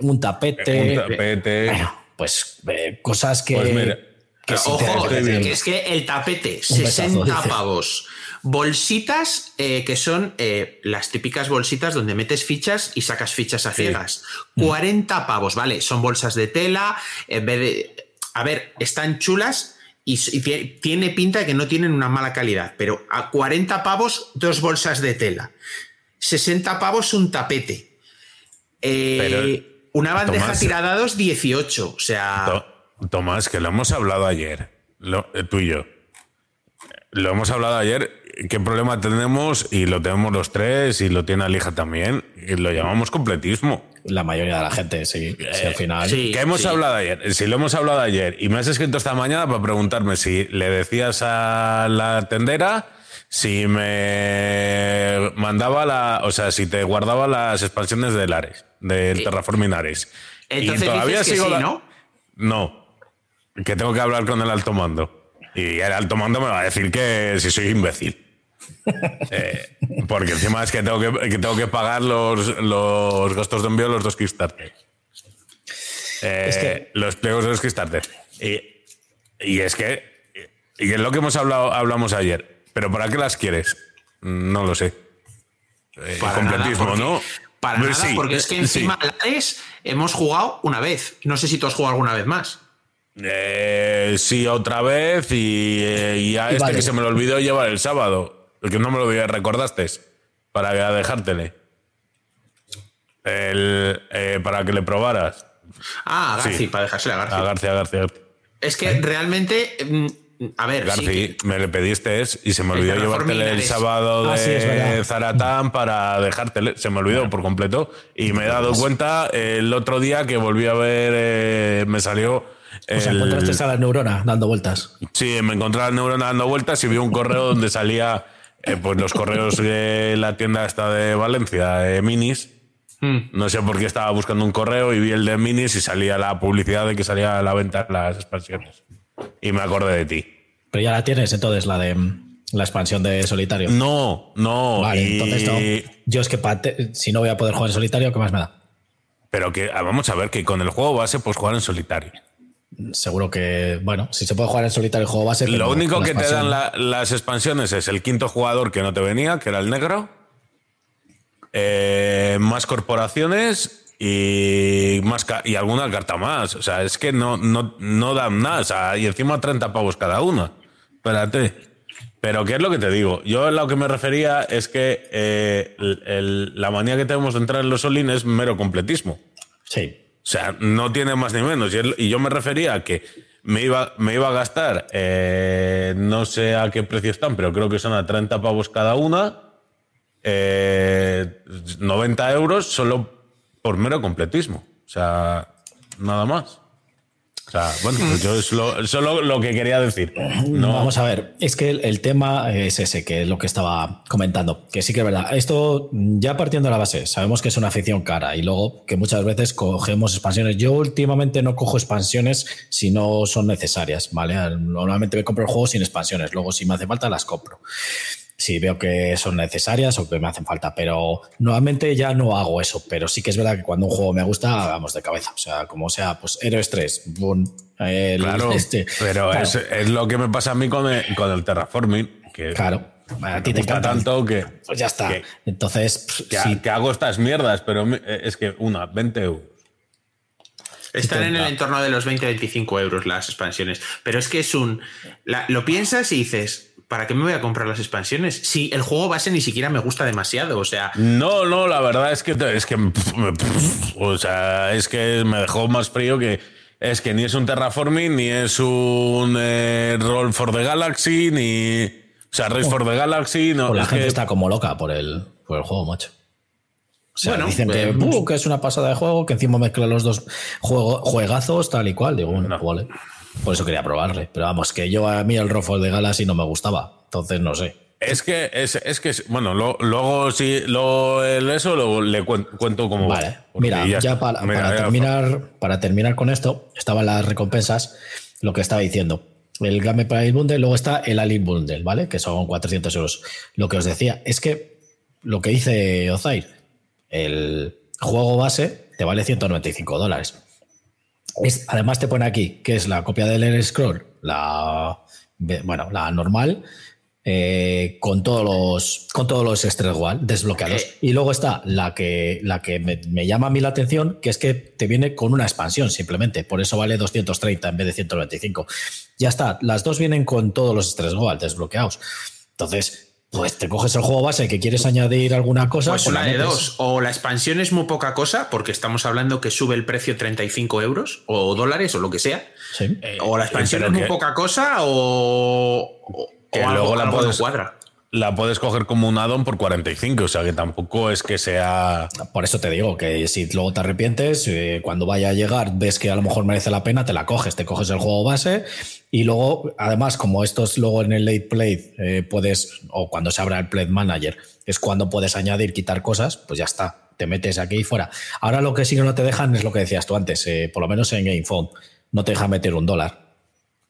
un tapete. Un tapete. Bueno, pues eh, cosas que. Pues mira, que si ojo, que es que el tapete, 60 besazo, pavos. Bolsitas eh, que son eh, las típicas bolsitas donde metes fichas y sacas fichas a ciegas. Sí. 40 pavos, ¿vale? Son bolsas de tela, en vez de a ver, están chulas y, tiene pinta de que no tienen una mala calidad, pero a 40 pavos, dos bolsas de tela. 60 pavos, un tapete. Eh, pero, una bandeja Tomás, tiradados, 18. O sea. Tomás, que lo hemos hablado ayer, lo, eh, tú y yo. Lo hemos hablado ayer. ¿Qué problema tenemos? Y lo tenemos los tres, y lo tiene Alija también. Y lo llamamos completismo. La mayoría de la gente, sí. Eh, si al final. Sí, ¿Qué hemos sí. hablado ayer? Si lo hemos hablado ayer y me has escrito esta mañana para preguntarme si le decías a la tendera si me mandaba la. O sea, si te guardaba las expansiones de Lares, del Terraforming Ares. Entonces y todavía dices que sigo sí, la... ¿no? No. Que tengo que hablar con el alto mando. Y el alto mando me va a decir que si soy imbécil. Eh, porque encima es que tengo que, que tengo que pagar los, los, gastos de envío de los dos Kickstarter. Eh, es que... Los pliegos de los Kickstarter. Y, y, es que. Y es lo que hemos hablado hablamos ayer. ¿Pero para qué las quieres? No lo sé. Eh, para completismo, nada, ¿no? Para pues nada, sí, porque es que encima sí. Lares hemos jugado una vez. No sé si tú has jugado alguna vez más. Eh, sí, otra vez. Y, y a y este vale. que se me lo olvidó llevar el sábado. Que no me lo recordaste para dejártele. El, eh, para que le probaras. Ah, a Garci, sí. para dejársela a Garci. A Garci, a Garci, a Garci. Es que ¿Eh? realmente. A ver. Garci, sí que... me le pediste y se me olvidó el llevártele el sábado ah, de sí, Zaratán para dejártele. Se me olvidó por completo. Y me he dado cuenta el otro día que volví a ver. Eh, me salió. O sea, el... encontraste a la neurona dando vueltas. Sí, me encontré a la neurona dando vueltas y vi un correo donde salía. Eh, pues los correos de la tienda esta de Valencia, eh, Minis, Hmm. No sé por qué estaba buscando un correo y vi el de minis y salía la publicidad de que salía a la venta las expansiones. Y me acordé de ti. Pero ya la tienes entonces, la de mm, la expansión de solitario. No, no. Vale, entonces no. Yo es que si no voy a poder jugar en solitario, ¿qué más me da? Pero que ah, vamos a ver que con el juego base puedes jugar en solitario. Seguro que, bueno, si se puede jugar en solitario el juego base. Lo único que te dan las expansiones es el quinto jugador que no te venía, que era el negro. Eh, más corporaciones y más y alguna carta más. O sea, es que no, no, no dan nada. O sea, y encima 30 pavos cada una. Espérate. Pero ¿qué es lo que te digo? Yo a lo que me refería es que eh, la manía que tenemos de entrar en los Olin es mero completismo. Sí. O sea, no tiene más ni menos. Y, yo me refería a que me iba, me iba a gastar, eh, no sé a qué precio están, pero creo que son a 30 pavos cada una, 90 eh, euros solo por mero completismo. O sea, nada más. O sea, bueno, pues yo es lo, solo lo que quería decir. No. Vamos a ver, es que el, tema es ese, que es lo que estaba comentando, que sí que es verdad. Esto, ya partiendo de la base, sabemos que es una afición cara y luego que muchas veces cogemos expansiones. Yo últimamente no cojo expansiones si no son necesarias, ¿vale? Normalmente me compro el juego sin expansiones, luego si me hace falta las compro si veo que son necesarias o que me hacen falta, pero nuevamente ya no hago eso, pero sí que es verdad que cuando un juego me gusta, vamos de cabeza, o sea, como sea, pues Héroes 3, claro, este, pero Es, lo que me pasa a mí con el, con el terraforming, que claro. A ti te encanta tanto que. Pues ya está. Entonces. Que, que, hago estas mierdas, pero es que una, 20 euros. Están en el entorno de los 20-25 euros las expansiones. Pero es que es un. lo piensas y dices, ¿para qué me voy a comprar las expansiones? Si el juego base ni siquiera me gusta demasiado, o sea. No, no, la verdad es que es que o sea, es que me dejó más frío que es que ni es un terraforming ni es un eh, Roll for the Galaxy ni o sea, Race for the Galaxy, no. la gente está como loca por el por el juego, macho. O sea, dicen que, eh, que, es una pasada de juego, que encima mezcla los dos juegazos, tal y cual. Digo, bueno, vale. Por eso quería probarle. Pero vamos, que yo a mí el Ruffle de Galaxy no me gustaba. Entonces no sé. Es que, es, es que, bueno, luego sí, lo, eso le cuento, como. Vale, mira, ya, para, terminar, para terminar con esto, estaban las recompensas, lo que estaba diciendo. El Game Price Bundle, luego está el Alien Bundle, ¿vale? Que son 400 euros. Lo que os decía es que lo que dice Ozair, el juego base te vale 195 dólares además te pone aquí que es la copia del Scroll, la, bueno, la normal, eh, con todos los con todos los desbloqueados. Eh. y luego está la que, la que me, llama a mí la atención, que es que te viene con una expansión simplemente. Por eso vale 230 en vez de 125. Ya está, las dos vienen con todos los Stress desbloqueados. Entonces, pues te coges el juego base que quieres añadir alguna cosa. Pues, pues una de dos. O la expansión es muy poca cosa, porque estamos hablando que sube el precio 35 euros o dólares o lo que sea. Eh, o la expansión es muy poca cosa o, que luego la puedes, cuadra la puedes coger como un addon por 45, o sea que tampoco es que sea... Por eso te digo que si luego te arrepientes, eh, cuando vaya a llegar ves que a lo mejor merece la pena, te la coges, te coges el juego base y luego, además, como esto es luego en el late play, eh, puedes, o cuando se abra el play manager, es cuando puedes añadir, quitar cosas, pues ya está, te metes aquí y fuera. Ahora lo que sí que no te dejan es lo que decías tú antes, eh, por lo menos en GamePhone, no te dejan meter un dólar.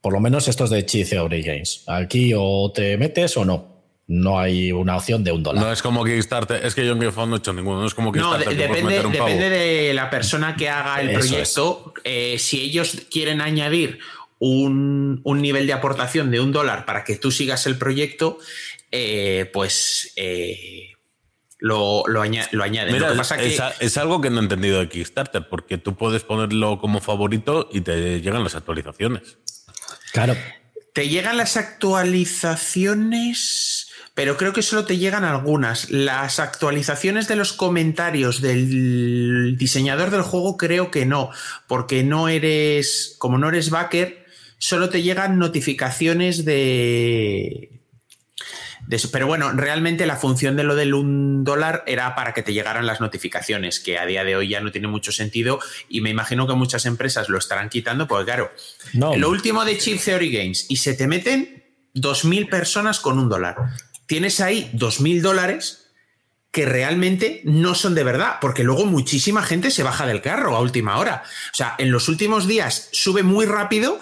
Por lo menos estos de Chi Theory Games. Aquí o te metes o no no hay una opción de un dólar. No es como Kickstarter, es que yo en mi fondo no he hecho ninguno, no es como Kickstarter. No, depende, depende de la persona que haga el proyecto. Eh, si ellos quieren añadir un, nivel de aportación de un dólar para que tú sigas el proyecto, eh, pues eh, lo, lo, añaden. es, algo que no he entendido de Kickstarter, porque tú puedes ponerlo como favorito y te llegan las actualizaciones. Claro. Te llegan las actualizaciones pero creo que solo te llegan algunas. Las actualizaciones de los comentarios del diseñador del juego creo que no, porque no eres, como no eres backer, solo te llegan notificaciones de... de pero bueno, realmente la función de lo del un dólar era para que te llegaran las notificaciones, que a día de hoy ya no tiene mucho sentido y me imagino que muchas empresas lo estarán quitando, porque claro, lo último de Chip Theory Games y se te meten 2.000 personas con un dólar tienes ahí dos mil dólares que realmente no son de verdad, porque luego muchísima gente se baja del carro a última hora. O sea, en los últimos días sube muy rápido,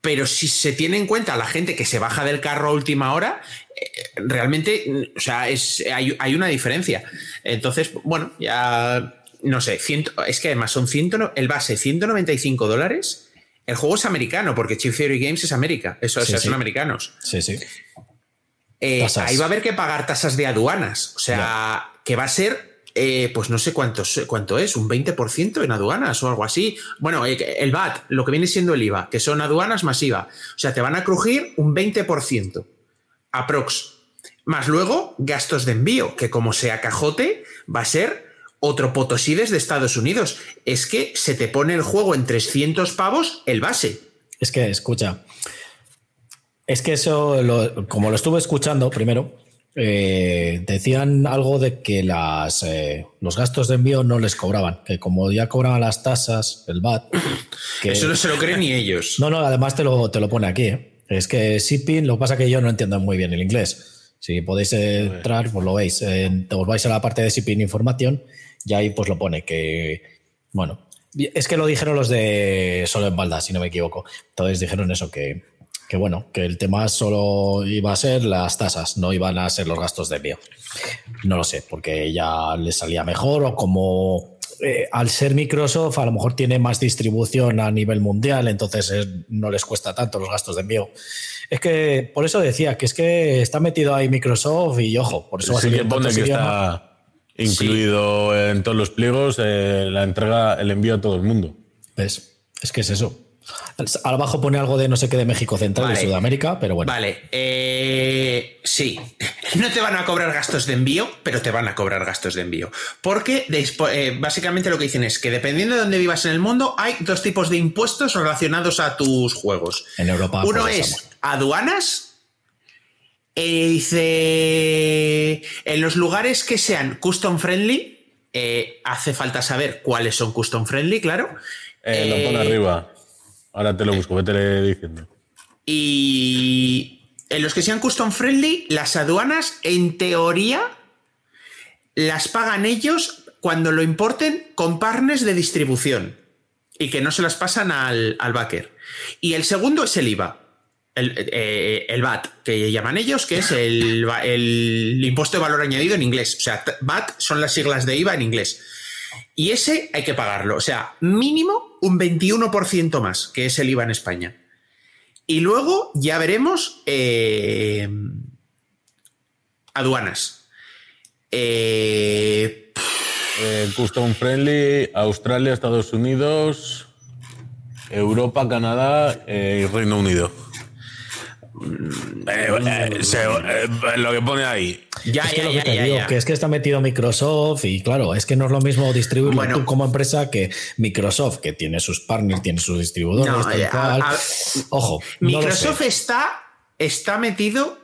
pero si se tiene en cuenta la gente que se baja del carro a última hora, eh, realmente, o sea, es, hay, una diferencia. Entonces, bueno, ya no sé, es que además son 100, el base 195 dólares. El juego es americano, porque Chief Theory Games es América. Eso, son americanos. Sí, sí. Eh, ahí va a haber que pagar tasas de aduanas. O sea, que va a ser eh, pues no sé cuánto, cuánto es, un 20% en aduanas o algo así. Bueno, eh, el VAT, lo que viene siendo el IVA, que son aduanas masiva. O sea, te van a crujir un 20%, aprox. Más luego gastos de envío, que como sea cajote, va a ser otro potosides de Estados Unidos. Es que se te pone el juego en 300 pavos el base. Es que, escucha, es que eso, como lo estuve escuchando primero, eh, decían algo de que las, eh, los gastos de envío no les cobraban, que como ya cobraban las tasas, el VAT. Que, Eso no se lo creen ni ellos. No, no, además te lo, te lo pone aquí. ¿eh? Es que shipping, lo que pasa es que yo no entiendo muy bien el inglés. Si podéis entrar, pues lo veis. os vais a la parte de shipping información y ahí pues lo pone que, bueno, es que lo dijeron los de Solo en Balda, si no me equivoco. Entonces dijeron eso, que, que bueno, que el tema solo iba a ser las tasas, no iban a ser los gastos de envío. No lo sé, porque ya les salía mejor o como eh, al ser Microsoft a lo mejor tiene más distribución a nivel mundial, entonces eh, no les cuesta tanto los gastos de envío. Es que por eso decía que es que está metido ahí Microsoft y ojo, por eso va a ser que está incluido en todos los pliegos eh, la entrega, el envío a todo el mundo. ¿Ves? Es que es eso. Abajo pone algo de no sé qué de México Central y Sudamérica, pero bueno. Vale, eh, sí. No te van a cobrar gastos de envío, pero te van a cobrar gastos de envío. Porque eh, básicamente lo que dicen es que dependiendo de dónde vivas en el mundo, hay dos tipos de impuestos relacionados a tus juegos. En Europa. Uno es aduanas. Eh, dice, en los lugares que sean custom friendly, hace falta saber cuáles son custom friendly, claro. lo pone arriba. Ahora te lo busco, vete diciendo. Y en los que sean custom friendly, las aduanas, en teoría, las pagan ellos cuando lo importen con partners de distribución y que no se las pasan al, backer. Y el segundo es el IVA. Eh, el, VAT, que llaman ellos, que es el, el, impuesto de valor añadido en inglés. O sea, VAT son las siglas de IVA en inglés. Y ese hay que pagarlo. O sea, mínimo un 21% más, que es el IVA en España. Y luego ya veremos eh, aduanas. Eh, eh, custom Friendly, Australia, Estados Unidos, Europa, Canadá y Reino Unido. Eh, eh, eh, lo que pone ahí. Ya, es que lo que te digo, que es que está metido Microsoft y claro, es que no es lo mismo distribuirlo tú como empresa que Microsoft, que tiene sus partners, tiene sus distribuidores. Ojo. Microsoft está, está metido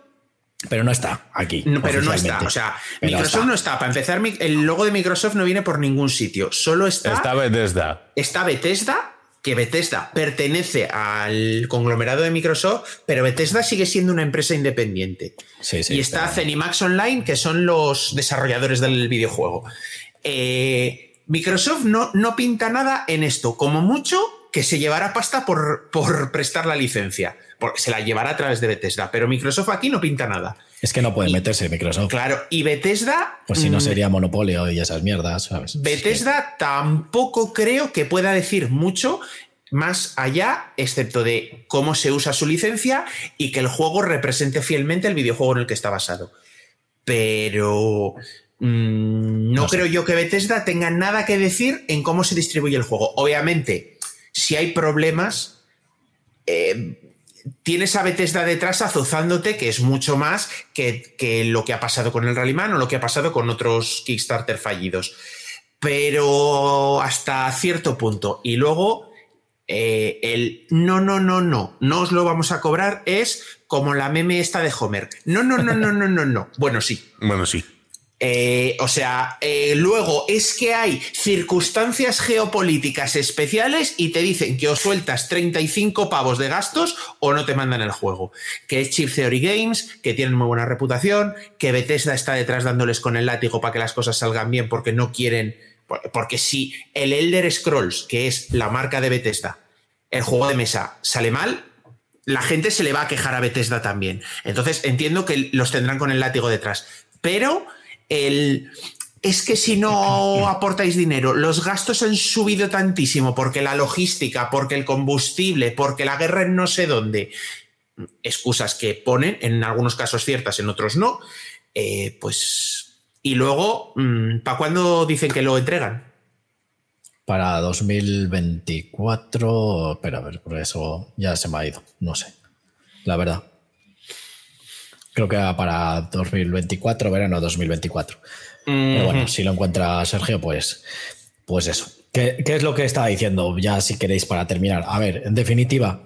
pero no está aquí. pero no está. O sea, Microsoft no está. Para empezar, el logo de Microsoft no viene por ningún sitio. Solo está. Está Bethesda. Está Bethesda que Bethesda pertenece al conglomerado de Microsoft, pero Bethesda sigue siendo una empresa independiente. y está Zenimax Online, que son los desarrolladores del videojuego. Eh, Microsoft no, no pinta nada en esto, como mucho que se llevará pasta por, por prestar la licencia. Se la llevará a través de Bethesda, pero Microsoft aquí no pinta nada. Es que no puede meterse Microsoft. Claro, y Bethesda. Pues si no mm, sería monopolio y esas mierdas, ¿sabes? Bethesda tampoco creo que pueda decir mucho más allá, excepto de cómo se usa su licencia y que el juego represente fielmente el videojuego en el que está basado. Pero mm, no, creo yo que Bethesda tenga nada que decir en cómo se distribuye el juego. Obviamente, si hay problemas, eh, tienes a Bethesda detrás azuzándote, que es mucho más que, lo que ha pasado con el Rallyman o lo que ha pasado con otros Kickstarter fallidos. Pero hasta cierto punto. Y luego, eh, el no, no, no, no, no os lo vamos a cobrar es como la meme esta de Homer. No, no, no, no, no, no, no. Bueno, sí. Bueno, sí. Eh, o sea, eh, luego es que hay circunstancias geopolíticas especiales y te dicen que o sueltas 35 pavos de gastos o no te mandan el juego. Que es Chip Theory Games, que tienen muy buena reputación, que Bethesda está detrás dándoles con el látigo para que las cosas salgan bien porque no quieren. Porque si el Elder Scrolls, que es la marca de Bethesda, el juego de mesa, sale mal, la gente se le va a quejar a Bethesda también. Entonces entiendo que los tendrán con el látigo detrás. Pero el, es que si no aportáis dinero, los gastos han subido tantísimo porque la logística, porque el combustible, porque la guerra en no sé dónde, excusas que ponen, en algunos casos ciertas, en otros no, eh, pues... Y luego, mm, ¿para cuándo dicen que lo entregan? Para 2024, espera, a ver, por eso ya se me ha ido, no sé, la verdad. Creo que para 2024, verano 2024. Pero bueno, si lo encuentra Sergio, pues, pues eso. ¿Qué, es lo que estaba diciendo? Ya si queréis para terminar. A ver, en definitiva,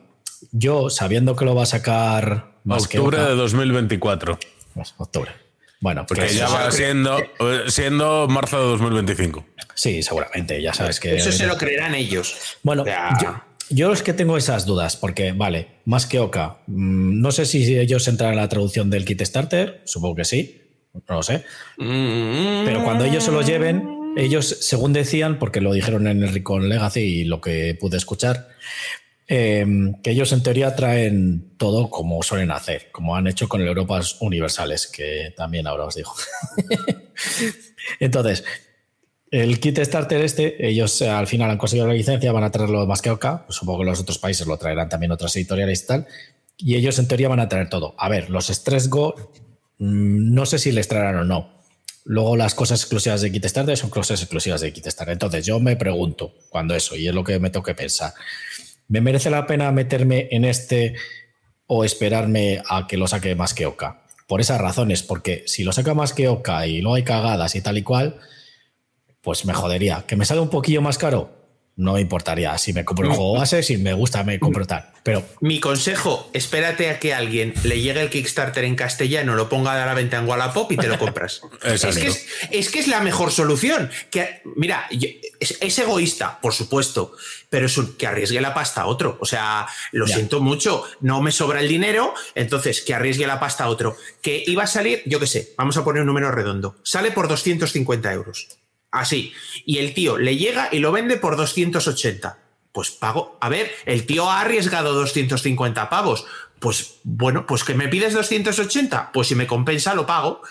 yo sabiendo que lo va a sacar más octubre de 2024. Pues, octubre. Bueno, porque pues ya va siendo, siendo marzo de 2025. Sí, seguramente, ya sabes que. Eso se lo creerán ellos. Bueno, yo es que tengo esas dudas, porque, vale, más que Oka, mm, no sé si ellos entran en la traducción del kit starter, supongo que sí, no lo sé. Pero cuando ellos se lo lleven, ellos, según decían, porque lo dijeron en el Recon Legacy y lo que pude escuchar, em, que ellos en teoría traen todo como suelen hacer, como han hecho con el Europas Universales, que también ahora os digo. Entonces, el kit starter este, ellos eh, al final han conseguido la licencia, van a traerlo más que pues supongo que los otros países lo traerán también otras editoriales y tal, y ellos en teoría van a traer todo. A ver, los Stress Go, mm, no sé si les traerán o no. Luego las cosas exclusivas de kit starter son cosas exclusivas de kit starter. Entonces yo me pregunto, cuando eso, y es lo que me tengo que pensar, ¿me merece la pena meterme en este o esperarme a que lo saque más que Oka? Por esas razones, porque si lo saca más que Oka y luego hay cagadas y tal y cual, pues me jodería. ¿Que me sale un poquillo más caro? No me importaría. Si me compro el juego base, si me gusta, me compro tal. Pero. Mi consejo, espérate a que alguien le llegue el Kickstarter en castellano, lo ponga a la venta en Wallapop y te lo compras. es, que es, que es, la mejor solución. Que, mira, es, egoísta, por supuesto, pero es que arriesgue la pasta a otro. O sea, lo siento mucho, no me sobra el dinero, entonces que arriesgue la pasta a otro. Que iba a salir, yo qué sé, vamos a poner un número redondo. Sale por 250 euros. Así. Y el tío le llega y lo vende por 280. Pues pago. A ver, el tío ha arriesgado 250 pavos. Pues bueno, pues que me pides 280. Pues si me compensa, lo pago.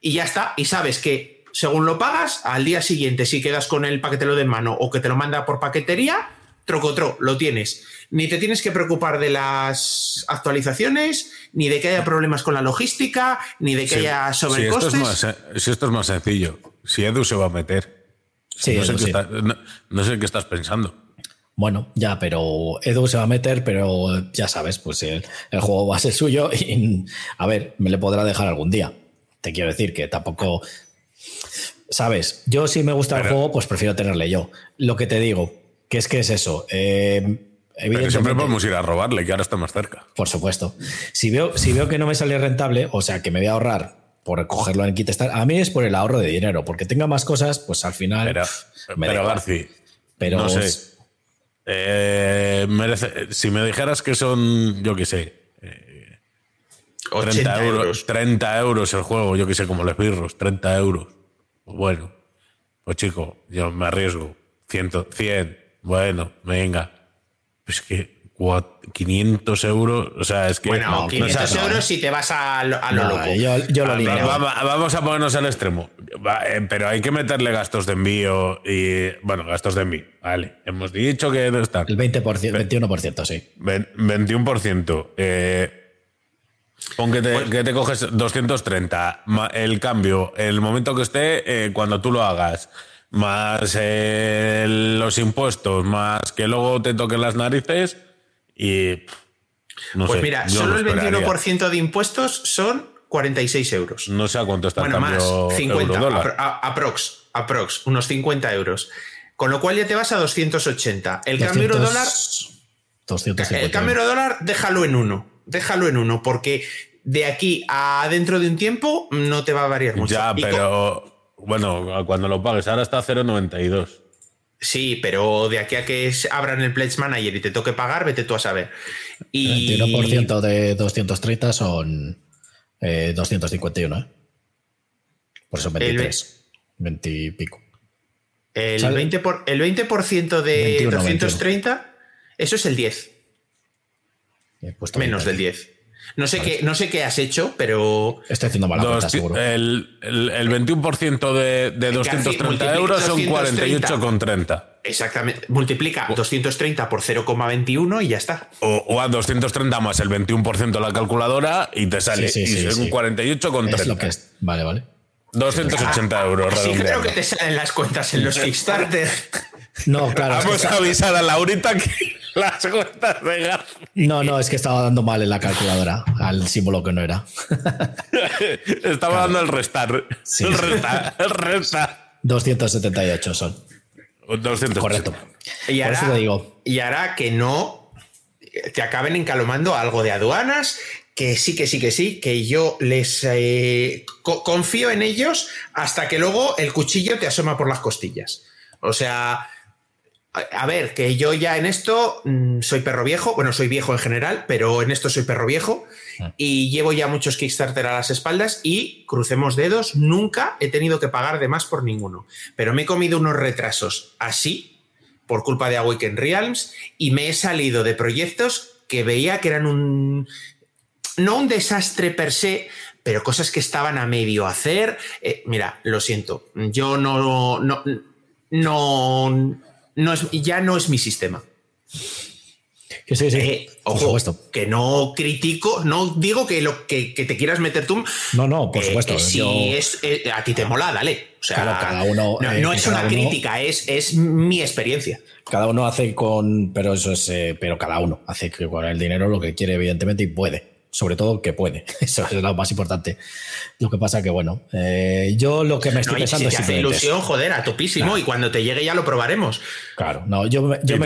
Y ya está. Y sabes que según lo pagas, al día siguiente, si quedas con el paquetero de mano o que te lo manda por paquetería, trocotro, lo tienes. Ni te tienes que preocupar de las actualizaciones, ni de que haya problemas con la logística, ni de que haya sobrecostes. si esto es más sencillo si Edu se va a meter. Sí, no, sé qué qué estás pensando. Bueno, ya, pero Edu se va a meter, pero ya sabes, pues el, juego va a ser suyo y a ver, me le podrá dejar algún día. Te quiero decir que tampoco. Sabes, yo si me gusta el juego, pues prefiero tenerle yo. Lo que te digo, que es que es eso. Eh, pero siempre podemos ir a robarle, que ahora está más cerca. Por supuesto. Si veo, si veo que no me sale rentable, o sea, que me voy a ahorrar por cogerlo en Kit A mí es por el ahorro de dinero, porque tenga más cosas, pues al final. Pero, pero Garci, pero no sé. Eh, si me dijeras que son, yo qué sé, 30 eh, euros, 30 euros el juego, yo qué sé, como los birros, 30 euros. Bueno, pues chico, yo me arriesgo. 100, 100, bueno, venga. Pues que 500 euros, o sea, es que... Bueno, 500 euros si te vas a, lo, loco. Yo, lo ah, vamos, a ponernos al extremo, eh, pero hay que meterle gastos de envío y, bueno, gastos de envío, vale. Hemos dicho que está... El 20%, 21%, sí. 21%. Eh, Pon que te, coges 230, el cambio, el momento que esté, eh, cuando tú lo hagas, más los impuestos, más que luego te toquen las narices, y. pues mira, solo el 21% de impuestos son 46 euros. No sé a cuánto está el cambio más, 50, aprox, aprox, unos 50 euros. Con lo cual ya te vas a 280. El cambio euro-dólar. El cambio euro-dólar, déjalo en uno. Déjalo en uno, porque de aquí a dentro de un tiempo no te va a variar mucho. Ya, pero bueno, cuando lo pagues, ahora está a 0,92. Sí, pero de aquí a que abran el Pledge Manager y te toque pagar, vete tú a saber. Y... El 21% de 230 son 251, eh, ¿eh? Por eso 23. 20 y pico. El 20%, por, el 20 de 230, eso es el 10. Menos del 10. No sé, qué, no sé qué has hecho, pero. Estoy haciendo mala cuenta, seguro. El, el, el 21% de, de 230 euros son 48,30. Exactamente. Multiplica 230 por 0,21 y ya está. O, a 230 más el 21% de la calculadora y te sale. Sí, sí, y son 48,30. Es lo que es. Vale, vale. 280 euros. Sí, creo que te salen las cuentas en los Kickstarter. No, claro. Vamos a avisar a Laurita que las cuentas de gas. No, no, es que estaba dando mal en la calculadora al símbolo que no era. estaba dando el restar. Sí. El restar. El restar. 278 son. 200. Correcto. Y ahora, digo. y ahora que no te acaben encalomando algo de aduanas, que sí, que sí, que sí, que yo les eh, confío en ellos hasta que luego el cuchillo te asoma por las costillas. O sea, a ver, que yo ya en esto mm, soy perro viejo, bueno, soy viejo en general, pero en esto soy perro viejo ah. y llevo ya muchos Kickstarter a las espaldas y crucemos dedos, nunca he tenido que pagar de más por ninguno, pero me he comido unos retrasos así por culpa de Awaken Realms y me he salido de proyectos que veía que eran un no un desastre per se, pero cosas que estaban a medio hacer. Eh, mira, lo siento, yo no, no, no no es, ya no es mi sistema. Que sí, sí. Eh, ojo, que no critico, no digo que lo que, te quieras meter tú. No, no, por supuesto. si es, eh, a ti te mola, dale. O sea, cada uno. No, eh, es una crítica, es, es mi experiencia. Cada uno hace con. Pero eso es. pero cada uno hace con el dinero lo que quiere, evidentemente, y puede sobre todo que puede. Eso es lo más importante. Lo que pasa que, bueno, eh, yo lo que me estoy pensando si te hace ilusión, joder, a topísimo, y cuando te llegue ya lo probaremos. Claro, no, yo, me, estoy,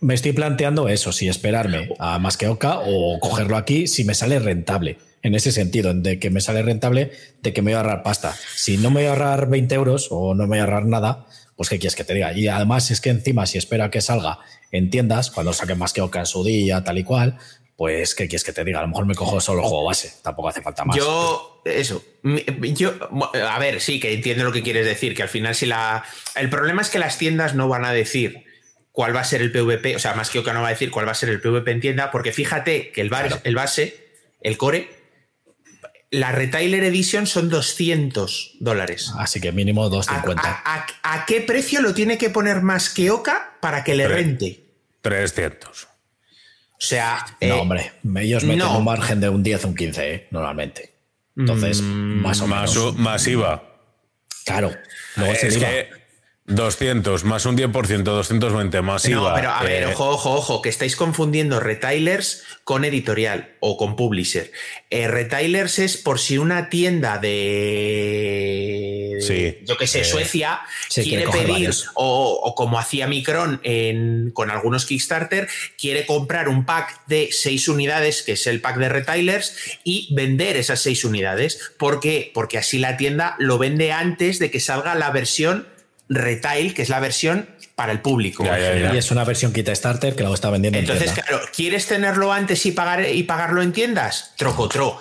me estoy planteando eso, si esperarme a más que Oca o cogerlo aquí, si me sale rentable. En ese sentido, de que me sale rentable, de que me voy a ahorrar pasta. Si no me voy a ahorrar 20 euros o no me voy a ahorrar nada, pues ¿qué quieres que te diga? Y además es que encima, si espera que salga en tiendas, cuando saque más que Oca en su día, tal y cual, pues, ¿qué quieres que te diga? A lo mejor me cojo solo el juego base, tampoco hace falta más. Yo, eso, yo, a ver, sí, que entiendo lo que quieres decir, que al final si la... El problema es que las tiendas no van a decir cuál va a ser el PvP, o sea, más que Oka no va a decir cuál va a ser el PvP en tienda, porque fíjate que el, el base, el core, la Retailer Edition son 200 dólares. Así que mínimo 250. ¿A, a, qué precio lo tiene que poner más que Oka para que le rente? 300. O sea. no, eh, hombre, ellos meten un margen de un 10 o un 15, ¿eh? normalmente. Entonces, mm, más o menos. Más IVA. Claro. Luego es que 200 más un 10%, 220 más IVA. No, pero a ver, eh, ojo, ojo, ojo, que estáis confundiendo retailers con editorial o con publisher. Eh, retailers es por si una tienda de, yo que sé, Suecia quiere, pedir, o, como hacía Micron con algunos Kickstarter, quiere comprar un pack de seis unidades, que es el pack de retailers, y vender esas seis unidades. ¿Por qué? Porque así la tienda lo vende antes de que salga la versión retail, que es la versión para el público. Y es una versión kit starter que lo está vendiendo Entonces, en claro, ¿quieres tenerlo antes y, pagar, y pagarlo en tiendas? Trocotro.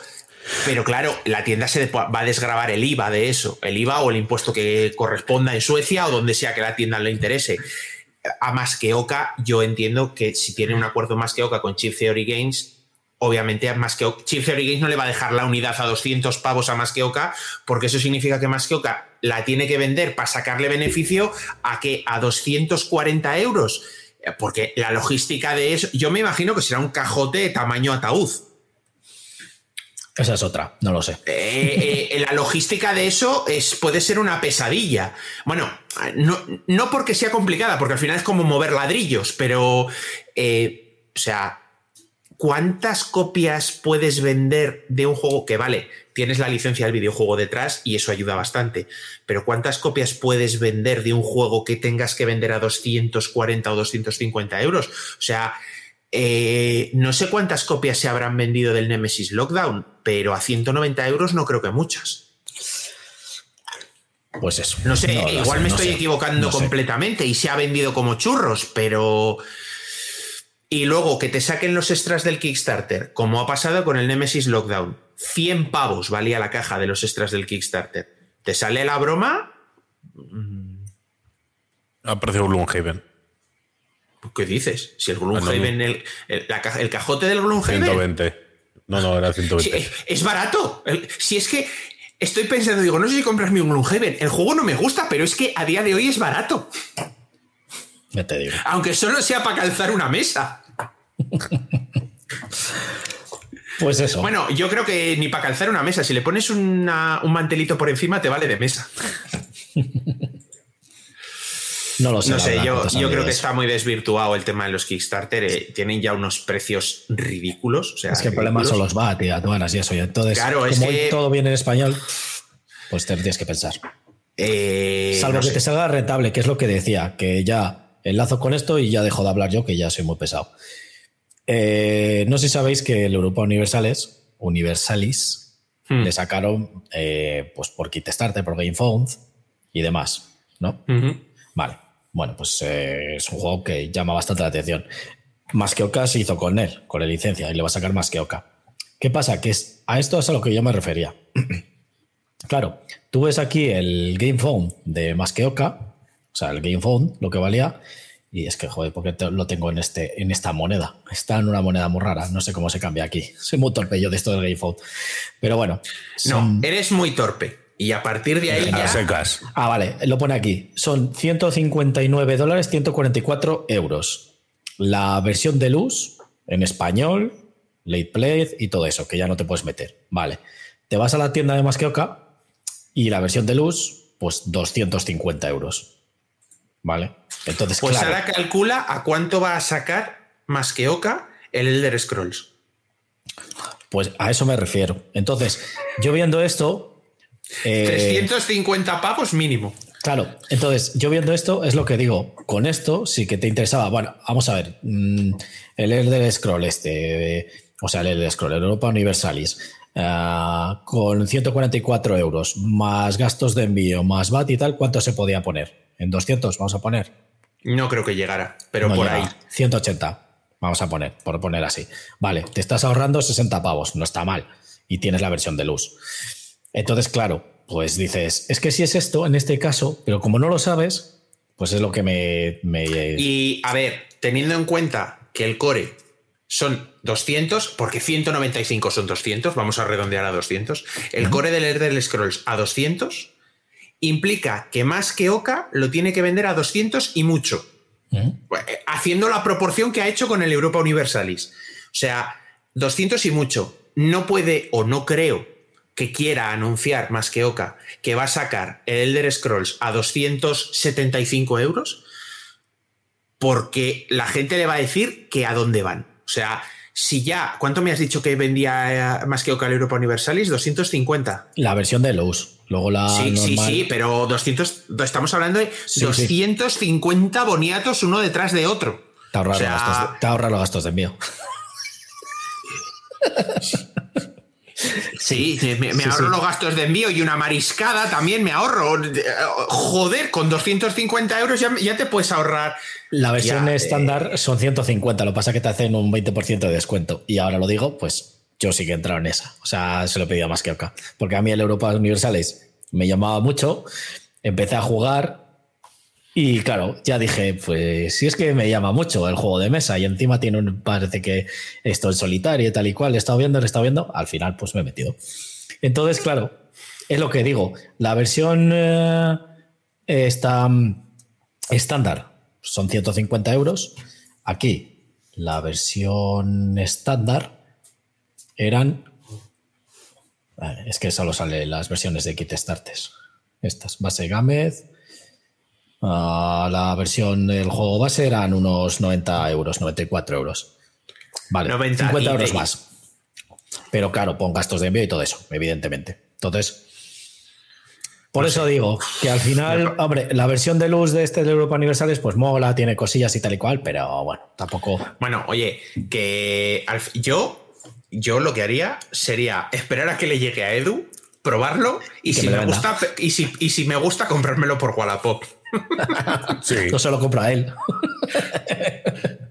Pero claro, la tienda se va a desgravar el IVA de eso, el IVA o el impuesto que corresponda en Suecia o donde sea que la tienda le interese. A más que Oca, yo entiendo que si tiene un acuerdo más que Oca con Chip Theory Games, obviamente más que Chip Theory Games no le va a dejar la unidad a 200 pavos a más que Oca, porque eso significa que más que Oca la tiene que vender para sacarle beneficio a que a 240 euros. Porque la logística de eso, yo me imagino que será un cajote de tamaño ataúd. Esa es otra, no lo sé. Eh, eh, la logística de eso es, puede ser una pesadilla. Bueno, no, no, porque sea complicada, porque al final es como mover ladrillos, pero, eh, o sea, ¿cuántas copias puedes vender de un juego que vale? Tienes la licencia del videojuego detrás y eso ayuda bastante. Pero ¿cuántas copias puedes vender de un juego que tengas que vender a 240 o 250 euros? O sea, Eh, no sé cuántas copias se habrán vendido del Nemesis Lockdown, pero a 190 euros no creo que muchas. Pues eso. No sé, igual me estoy equivocando completamente y se ha vendido como churros, pero. Y luego que te saquen los extras del Kickstarter, como ha pasado con el Nemesis Lockdown. 100 pavos valía la caja de los extras del Kickstarter. ¿Te sale la broma? A precio Gloomhaven. ¿Qué dices? Si el Gloomhaven, el, el, cajote del Gloomhaven. 120. No, no, era 120. es barato. Si es que estoy pensando, digo, no sé si comprarme un Gloomhaven. El juego no me gusta, pero es que a día de hoy es barato. Ya te digo. Aunque solo sea para calzar una mesa. Pues eso. Bueno, yo creo que ni para calzar una mesa. Si le pones un mantelito por encima, te vale de mesa. No lo sé. No sé, yo, creo que está muy desvirtuado el tema de los Kickstarter. Eh, tienen ya unos precios ridículos. O sea, es que el problema son los VAT y aduanas y eso. Y entonces, claro, como que... todo viene en español, pues te tienes que pensar. Eh, Salvo que te salga rentable, que es lo que decía, que ya enlazo con esto y ya dejo de hablar yo, que ya soy muy pesado. Eh, no sé si sabéis que el Europa Universales, Universalis, hmm. le sacaron pues por Kickstarter, por GameFound y demás, ¿no? Vale. Bueno, pues eh, es un juego que llama bastante la atención. Más que Oca se hizo con él, con la licencia, y le va a sacar más que. ¿Qué pasa? Que es, a esto es a lo que yo me refería. claro, tú ves aquí el Game Phone de más que o sea, el Game Phone, lo que valía, y es que, joder, porque lo tengo en, este, en esta moneda. Está en una moneda muy rara, no sé cómo se cambia aquí. Soy muy torpe yo de esto del Game Phone. Pero bueno. No, eres muy torpe. Y a partir de ahí ya... secas. Ah, vale, lo pone aquí. Son 159 dólares, 144 euros. La versión de luz en español, late play y todo eso, que ya no te puedes meter. Vale. Te vas a la tienda de Masqueoka y la versión de luz, pues 250 euros. ¿Vale? Entonces, pues ahora calcula a cuánto va a sacar Masqueoka el Elder Scrolls. Pues a eso me refiero. Entonces, yo viendo esto, 350 eh, pavos mínimo. Claro, entonces yo viendo esto es lo que digo, con esto sí que te interesaba, bueno, vamos a ver, mm, el Elder Scroll este, o sea, el Elder Scroll, Europa Universalis, ah, con 144 euros, más gastos de envío, más VAT y tal, ¿cuánto se podía poner? ¿En 200 vamos a poner? No creo que llegara, pero por ahí. 180, vamos a poner, por poner así. Vale, te estás ahorrando 60 pavos, no está mal, y tienes la versión de luz. Entonces, claro, pues dices, es que si es esto en este caso, pero como no lo sabes, pues es lo que me, Y a ver, teniendo en cuenta que el core son 200, porque 195 son 200, vamos a redondear a 200, el core del Elder Scrolls a 200 implica que más que Oca lo tiene que vender a 200 y mucho, pues, eh, haciendo la proporción que ha hecho con el Europa Universalis. O sea, 200 y mucho. No puede o no creo que quiera anunciar más que Oca que va a sacar el Elder Scrolls a 275 euros, porque la gente le va a decir que a dónde van. O sea, si ya, ¿cuánto me has dicho que vendía eh, más que Oca el Europa Universalis? 250. La versión de Lowe's. Luego la. Sí, sí, sí, pero 200, estamos hablando de 250 boniatos uno detrás de otro. Te ahorra los gastos de envío. Sí, me, ahorro los gastos de envío y una mariscada también me ahorro. Joder, con 250 euros ya, te puedes ahorrar. La versión eh. estándar son 150, lo pasa que te hacen un 20% de descuento. Y ahora lo digo, pues yo sí que he entrado en esa. O sea, se lo he pedido más que acá. Porque a mí el Europa Universales me llamaba mucho. Empecé a jugar, y claro, ya dije, pues si es que me llama mucho el juego de mesa y encima tiene un, parece que esto en solitario y tal y cual, he estado viendo, he estado viendo, al final pues me he metido. Entonces, claro, es lo que digo, la versión eh, está mm, estándar son 150 euros, aquí la versión estándar eran, es que solo salen las versiones de Kit Starters, estas, base Gámez la versión del juego base eran unos 90 euros, 94 euros. Vale, 50 euros más. Pero claro, pon gastos de envío y todo eso, evidentemente. Entonces, Por eso digo que al final, hombre, la versión de luz de este de Europa Universales, pues mola, tiene cosillas y tal y cual, pero bueno, tampoco. Bueno, oye, que yo, yo lo que haría sería esperar a que le llegue a Edu, probarlo y, si me, gusta, y si, y si me gusta, comprármelo por Wallapop. sí. No se lo compra él.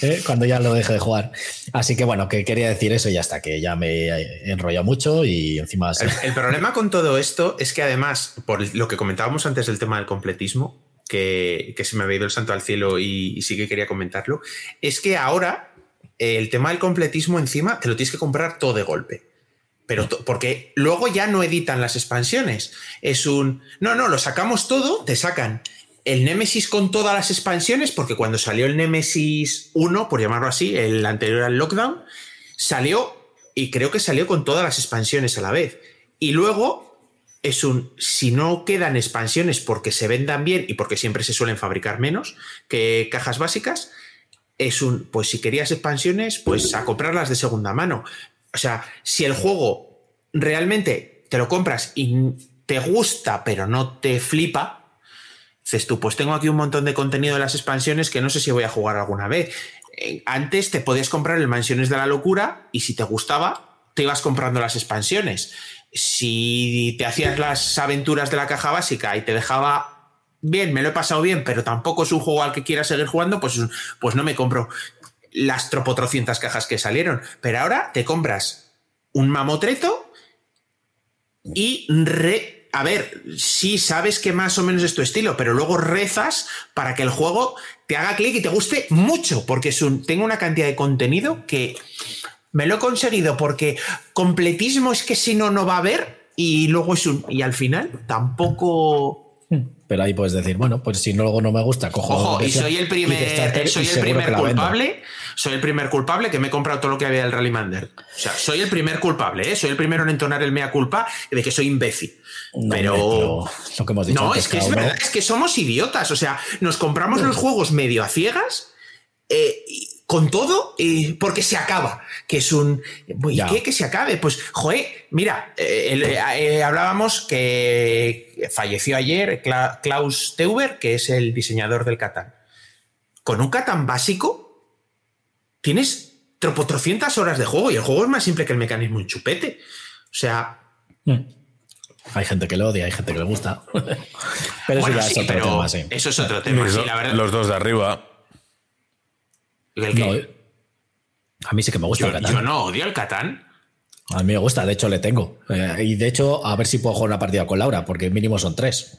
¿Eh? cuando ya lo deje de jugar. Así que bueno, que quería decir eso y hasta que ya me he enrollado mucho y encima... El, problema con todo esto es que además, por lo que comentábamos antes del tema del completismo, que, se me había ido el santo al cielo y, sí que quería comentarlo, es que ahora el tema del completismo encima te lo tienes que comprar todo de golpe. Pero porque luego ya no editan las expansiones. Es un. No, no, lo sacamos todo, te sacan el Nemesis con todas las expansiones, porque cuando salió el Nemesis 1, por llamarlo así, el anterior al lockdown, salió y creo que salió con todas las expansiones a la vez. Y luego es un, si no quedan expansiones porque se vendan bien y porque siempre se suelen fabricar menos que cajas básicas, es un, pues si querías expansiones, pues a comprarlas de segunda mano. O sea, si el juego realmente te lo compras y te gusta, pero no te flipa, Dices tú, pues tengo aquí un montón de contenido de las expansiones que no sé si voy a jugar alguna vez. Eh, antes te podías comprar el Mansiones de la Locura y si te gustaba, te ibas comprando las expansiones. Si te hacías las aventuras de la caja básica y te dejaba bien, me lo he pasado bien, pero tampoco es un juego al que quiera seguir jugando, pues, pues no me compro las tropotrocientas cajas que salieron. Pero ahora te compras un mamotreto y re a ver, sí sabes que más o menos es tu estilo, pero luego rezas para que el juego te haga clic y te guste mucho, porque es un, tengo una cantidad de contenido que me lo he conseguido porque completismo es que si no, no va a haber y luego es un... Y al final tampoco pero ahí puedes decir, bueno, pues si luego no me gusta, cojo. Ojo, y soy el primer, soy el primer culpable. Soy el primer culpable que me he comprado todo lo que había del Rallymander. O sea, soy el primer culpable, ¿eh? Soy el primero en entonar el mea culpa de que soy imbécil. pero, lo que hemos dicho no, es que es verdad, es que somos idiotas. O sea, nos compramos los juegos medio a ciegas. Eh, con todo, eh, porque se acaba, que es un... ¿Y qué que se acabe? Pues, joder, mira, eh, eh, hablábamos que falleció ayer Klaus Teuber, que es el diseñador del Catán. Con un Catán básico, tienes tropocientas horas de juego y el juego es más simple que el mecanismo en chupete. O sea... Mm. Hay gente que lo odia, hay gente que le gusta. pero eso, es otro tema, eso es otro tema. los dos de arriba eh, a mí sí que me gusta el Catán. Yo no odio el Catán. A mí me gusta, de hecho le tengo. Eh, y de hecho, a ver si puedo jugar una partida con Laura, porque mínimo son tres.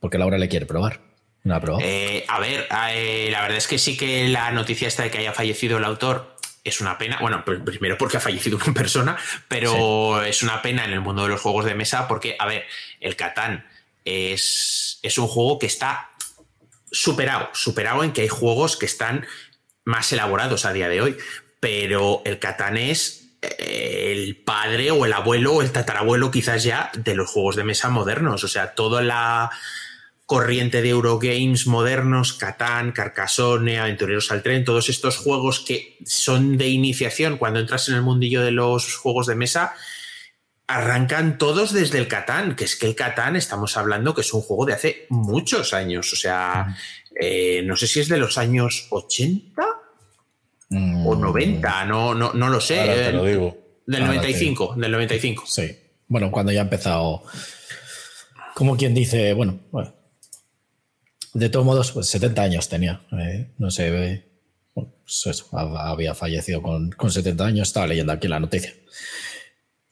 Porque Laura le quiere probar. No eh, a ver, la verdad es que sí que la noticia esta de que haya fallecido el autor es una pena. Bueno, primero porque ha fallecido una persona, pero es una pena en el mundo de los juegos de mesa porque, a ver, el Catán es, es un juego que está superado, superado en que hay juegos que están más elaborados a día de hoy, pero el Catán es eh, el padre o el abuelo o el tatarabuelo quizás ya de los juegos de mesa modernos, o sea, toda la corriente de Eurogames modernos, Catán, Carcassonne, Aventureros al Tren, todos estos juegos que son de iniciación cuando entras en el mundillo de los juegos de mesa, arrancan todos desde el Catán, que es que el Catán estamos hablando que es un juego de hace muchos años, o sea, eh, no sé si es de los años 80 o 90, mm. no, no, no lo sé. te lo digo. Del 95, del 95. Sí. Bueno, cuando ya ha empezado. Como quien dice, bueno, bueno. De todos modos, pues 70 años tenía. Eh, no sé. Pues había fallecido con, con 70 años. Estaba leyendo aquí la noticia.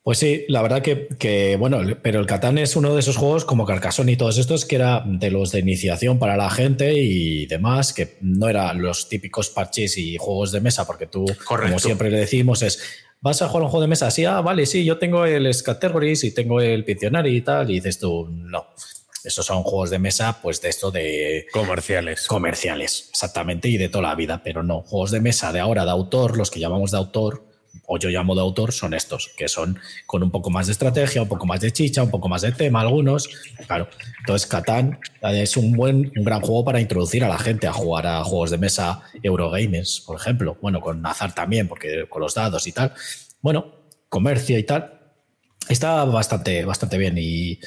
Pues sí, la verdad que, bueno, pero el Catán es uno de esos juegos como Carcassonne y todos estos que era de los de iniciación para la gente y demás, que no eran los típicos parches y juegos de mesa, porque tú, como siempre le decimos, es, ¿vas a jugar un juego de mesa? Sí, ah, vale, sí, yo tengo el Scategories y tengo el Pictionary y tal, y dices tú, no. Esos son juegos de mesa, pues de esto de... Comerciales. Comerciales, exactamente, y de toda la vida, pero no, juegos de mesa de ahora, de autor, los que llamamos de autor, o yo llamo de autor, son estos, que son con un poco más de estrategia, un poco más de chicha, un poco más de tema, algunos. Claro, entonces Catán es un buen, un gran juego para introducir a la gente a jugar a juegos de mesa Eurogamers, por ejemplo. Bueno, con Nazar también, porque con los dados y tal. Bueno, comercio y tal. Está bastante, bastante bien y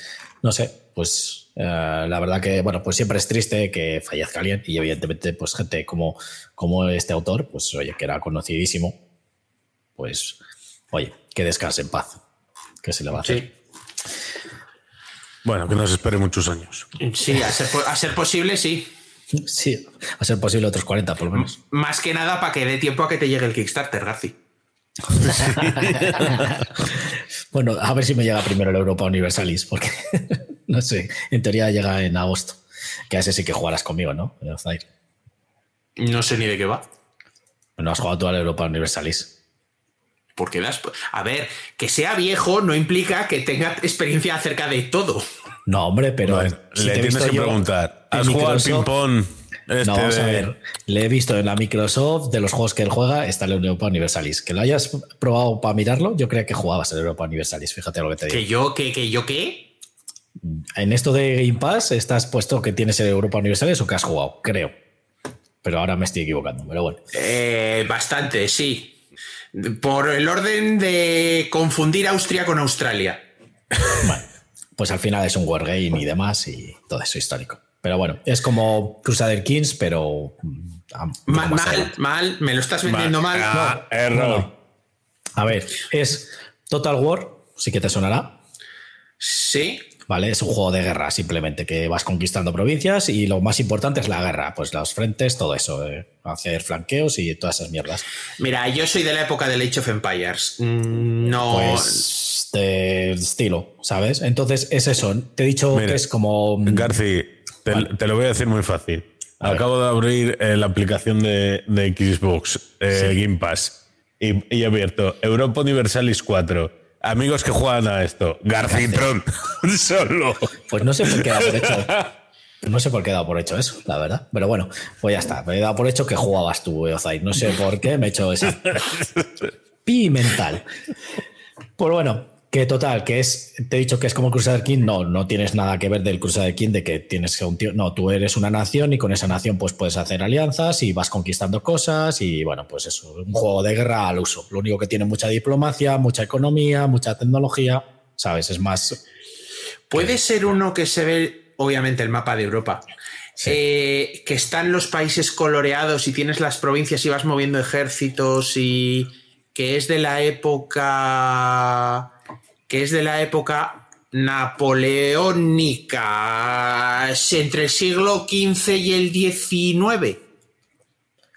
no sé, pues eh, la verdad que, bueno, pues siempre es triste que fallezca alguien y evidentemente pues gente como, como este autor, pues oye, que era conocidísimo, pues oye, que descanse en paz, que se le va a hacer. Bueno, que nos espere muchos años. Sí, a ser, a ser posible, sí. Sí, a ser posible otros 40 por lo menos. Más que nada para que dé tiempo a que te llegue el Kickstarter, Garci. bueno, a ver si me llega primero el Europa Universalis, porque no sé, en teoría llega en agosto. Que a ese sí que jugarás conmigo, ¿no? No sé ni de qué va. No has jugado tú al Europa Universalis. Porque das. A ver, que sea viejo no implica que tenga experiencia acerca de todo. No, hombre, pero. le tienes que preguntar. ¿Has jugado al ping-pong? no, vamos a ver. Le he visto en la Microsoft de los juegos que él juega, está el Europa Universalis. Que lo hayas probado para mirarlo, yo creo que jugabas el Europa Universalis. Fíjate lo que te digo. ¿Que yo, que, que yo qué? En esto de Game Pass, estás puesto que tienes el Europa Universalis o que has jugado, creo. Pero ahora me estoy equivocando, pero bueno. Eh, bastante, sí. Por el orden de confundir Austria con Australia. Bueno, pues al final es un wargame y demás y todo eso histórico. Pero bueno, es como Crusader Kings, pero. Mm, mal, mal, me lo estás vendiendo mal. Ah, error. A ver, es Total War, sí que te sonará. Sí. Vale, es un juego de guerra simplemente que vas conquistando provincias y lo más importante es la guerra, pues los frentes, todo eso, eh, hacer flanqueos y todas esas mierdas. Mira, yo soy de la época del Age of Empires. Mm, no. Pues de estilo, ¿sabes? Entonces es eso. Te he dicho que es como. Mm, García te, lo voy a decir muy fácil. Acabo de abrir eh, la aplicación de, Xbox eh, Game Pass y, he abierto Europa Universalis 4. Amigos que juegan a esto. Garcitron. Solo. Pues no sé por qué dado por hecho. No sé por qué he dado por hecho eso, la verdad. Pero bueno, pues ya está. Me he dado por hecho que jugabas tú, Ozai. No sé por qué me he hecho esa. Pi mental. Pues bueno, que total, que es, te he dicho que es como Crusader King, no, no tienes nada que ver del Crusader King de que tienes que un tío, no, tú eres una nación y con esa nación pues puedes hacer alianzas y vas conquistando cosas y bueno, pues eso, un juego de guerra al uso. Lo único que tiene mucha diplomacia, mucha economía, mucha tecnología, ¿sabes? Es más... Puede ser uno que se ve, obviamente, el mapa de Europa. Eh, que están los países coloreados y tienes las provincias y vas moviendo ejércitos y que es de la época que es de la época napoleónica, entre el siglo XV y el XIX.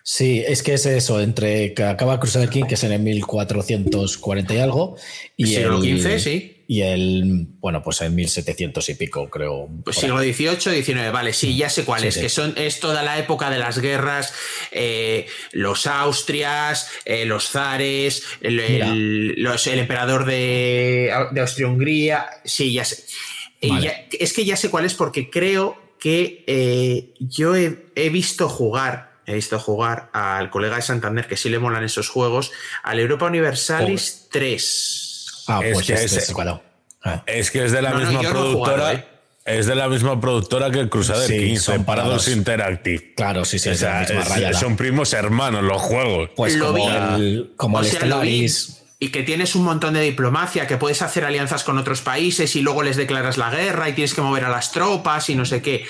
Sí, es que es eso, entre que acaba Crusader King, que es en el 1440 y algo, y siglo XV, sí. Y el, bueno, pues en 1700 y pico, creo. Pues siglo XVIII, XIX, vale, sí, ya sé cuál es, que son, es toda la época de las guerras, eh, los Austrias, eh, los zares, el, emperador de, Austria-Hungría, sí, ya sé. es que ya sé cuál es porque creo que eh, yo he, visto jugar he visto jugar al colega de Santander, que sí le molan esos juegos, al Europa Universalis 3. Ah, pues es que es, ah. es, que es de la misma productora. ¿eh? Es de la misma productora que el Crusader sí, son Parados Interactive. Claro, sí, sí, es, la misma Son primos hermanos los juegos. Pues lo como el, como Stellaris. Y que tienes un montón de diplomacia, que puedes hacer alianzas con otros países y luego les declaras la guerra y tienes que mover a las tropas y no sé qué.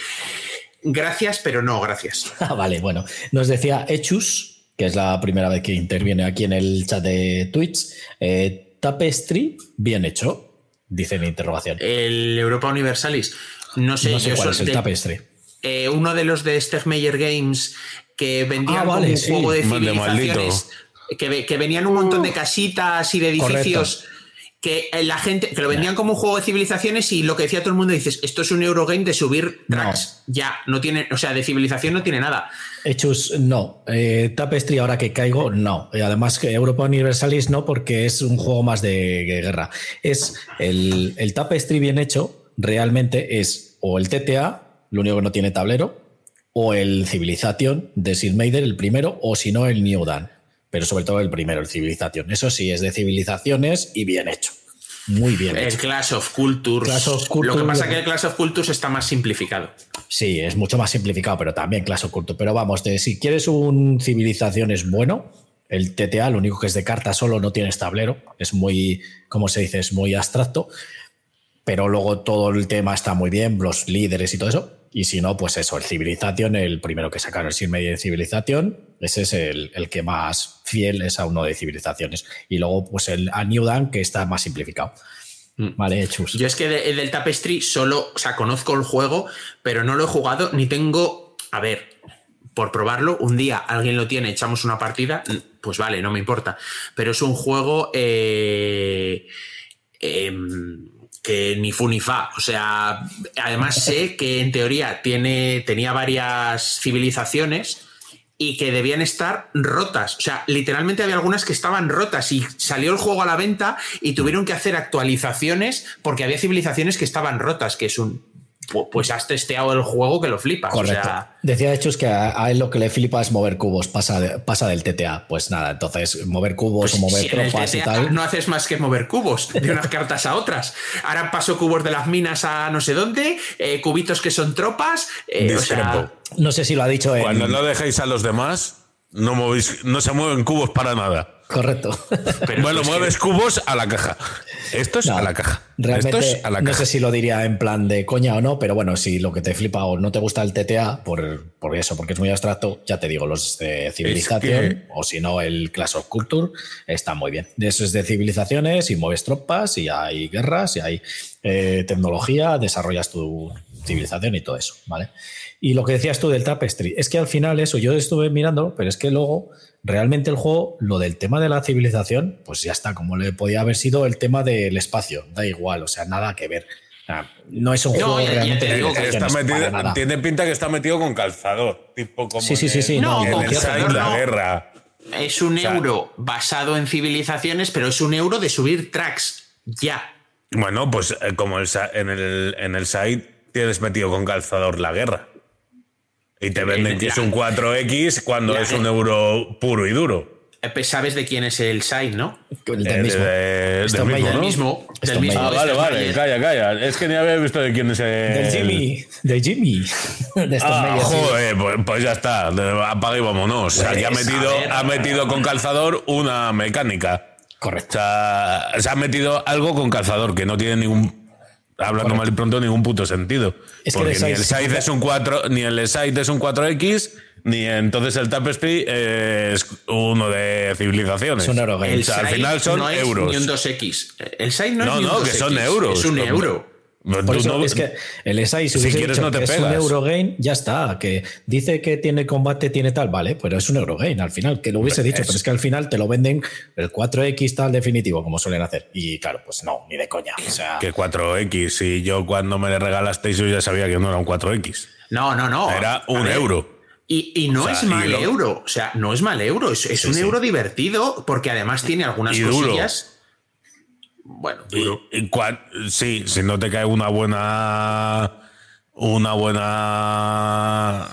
Gracias, pero no, gracias. Ah, vale, bueno. Nos decía Echus, que es la primera vez que interviene aquí en el chat de Twitch. Eh, Tapestry, bien hecho, dice en interrogación. El Europa Universalis. No sé, no sé cuál es el Tapestry. Eh, uno de los de Stegmeyer Games que vendían ah, un juego de civilizaciones. Que, que, venían un montón de casitas y de edificios que la gente, que lo vendían como un juego de civilizaciones y lo que decía todo el mundo dices, esto es un Eurogame de subir tracks. Ya, no tiene, o sea, de civilización no tiene nada. Hechos, no. Eh, Tapestry, ahora que caigo, no. Y además, Europa Universalis no, porque es un juego más de guerra. Es el, el Tapestry bien hecho, realmente es o el TTA, lo único que no tiene tablero, o el Civilization de Sid Meider, el primero, o si no, el New Dan pero sobre todo el primero, el Civilización. Eso sí, es de civilizaciones y bien hecho. Muy bien. El Clash of Cultures. Lo que pasa es que el Clash of Cultures está más simplificado. Sí, es mucho más simplificado, pero también Clash of Cultures. Pero vamos, de, si quieres un Civilizaciones bueno, El TTA, lo único que es de carta solo, no tienes tablero. Es muy, como se dice, es muy abstracto. Pero luego todo el tema está muy bien, los líderes y todo eso. Y si no, pues eso, el Civilization, el primero que sacaron, el Sin Media de Civilización, ese es el, el, que más fiel es a uno de civilizaciones. Y luego, pues el a New Dawn, que está más simplificado. Mm. Vale, chus. Yo es que de, del Tapestry solo, o sea, conozco el juego, pero no lo he jugado ni tengo. A ver, por probarlo, un día alguien lo tiene, echamos una partida, pues vale, no me importa. Pero es un juego. Eh, eh, ni fu ni fa. O sea, además sé que en teoría tiene, tenía varias civilizaciones y que debían estar rotas. O sea, literalmente había algunas que estaban rotas y salió el juego a la venta y tuvieron que hacer actualizaciones porque había civilizaciones que estaban rotas, que es un pues has testeado el juego que lo flipas. Correcto. Decía de hecho es que a, él lo que le flipa es mover cubos, pasa, pasa del TTA. Pues nada, entonces mover cubos pues o mover tropas y tal. No haces más que mover cubos de unas cartas a otras. Ahora paso cubos de las minas a no sé dónde, eh, cubitos que son tropas. Eh, no sé si lo ha dicho. Cuando no dejéis a los demás, no, movéis, no se mueven cubos para nada. Correcto. bueno, mueves cubos a la caja. Esto es a la caja. Realmente, no sé si lo diría en plan de coña o no, pero bueno, si lo que te flipa o no te gusta el TTA, por, por eso, porque es muy abstracto, ya te digo, los de civilización, o si no, el Clash of Culture, está muy bien. Eso es de civilizaciones y mueves tropas y hay guerras y hay eh, tecnología, desarrollas tu civilización y todo eso, ¿vale? Y lo que decías tú del Tapestry, es que al final eso yo estuve mirando, pero es que luego realmente el juego, lo del tema de la civilización, pues ya está, como le podía haber sido el tema del espacio, da igual, o sea, nada que ver. No es un juego realmente Tiene pinta que está metido con calzador, tipo como sí, sí, sí, sí, no, en la guerra. Es un euro basado en civilizaciones, pero es un euro de subir tracks, ya. Bueno, pues eh, como en, el, en el site tienes metido con calzador la guerra. Y te venden que es un 4X cuando es un euro puro y duro. Eh, pues sabes de quién es el site, ¿no? El del mismo. del mismo, del mismo. Ah, vale, vale, calla, calla. Es que ni había visto de quién es el. Del Jimmy. De Jimmy. De ah, joder, pues, pues, ya está. Apaga y vámonos. O sea, que ha metido, ha metido con calzador una mecánica. Correcto. O sea, se ha metido algo con calzador que no tiene ningún hablando mal y pronto, ningún puto sentido. porque ni el size es un 4, ni el site es un 4X, ni entonces el Tapestry es uno de civilizaciones. Son euros. al final son no euros. ni un 2X. El site no, no es ni un no, que son euros. Es un euro. Por eso es que el SI, si, quieres, no te es un Eurogame, ya está. Que dice que tiene combate, tiene tal, vale, pero es un Eurogame al final, que lo hubiese dicho, pero es que al final te lo venden el 4X tal definitivo, como suelen hacer. Y claro, pues no, ni de coña. O sea, que 4X, si yo cuando me le regalasteis yo ya sabía que no era un 4X. No, no, no. Era un euro. Y, no es mal euro, o sea, no es mal euro, es, un euro divertido porque además tiene algunas cosillas bueno, sí, si no te cae una buena. Una buena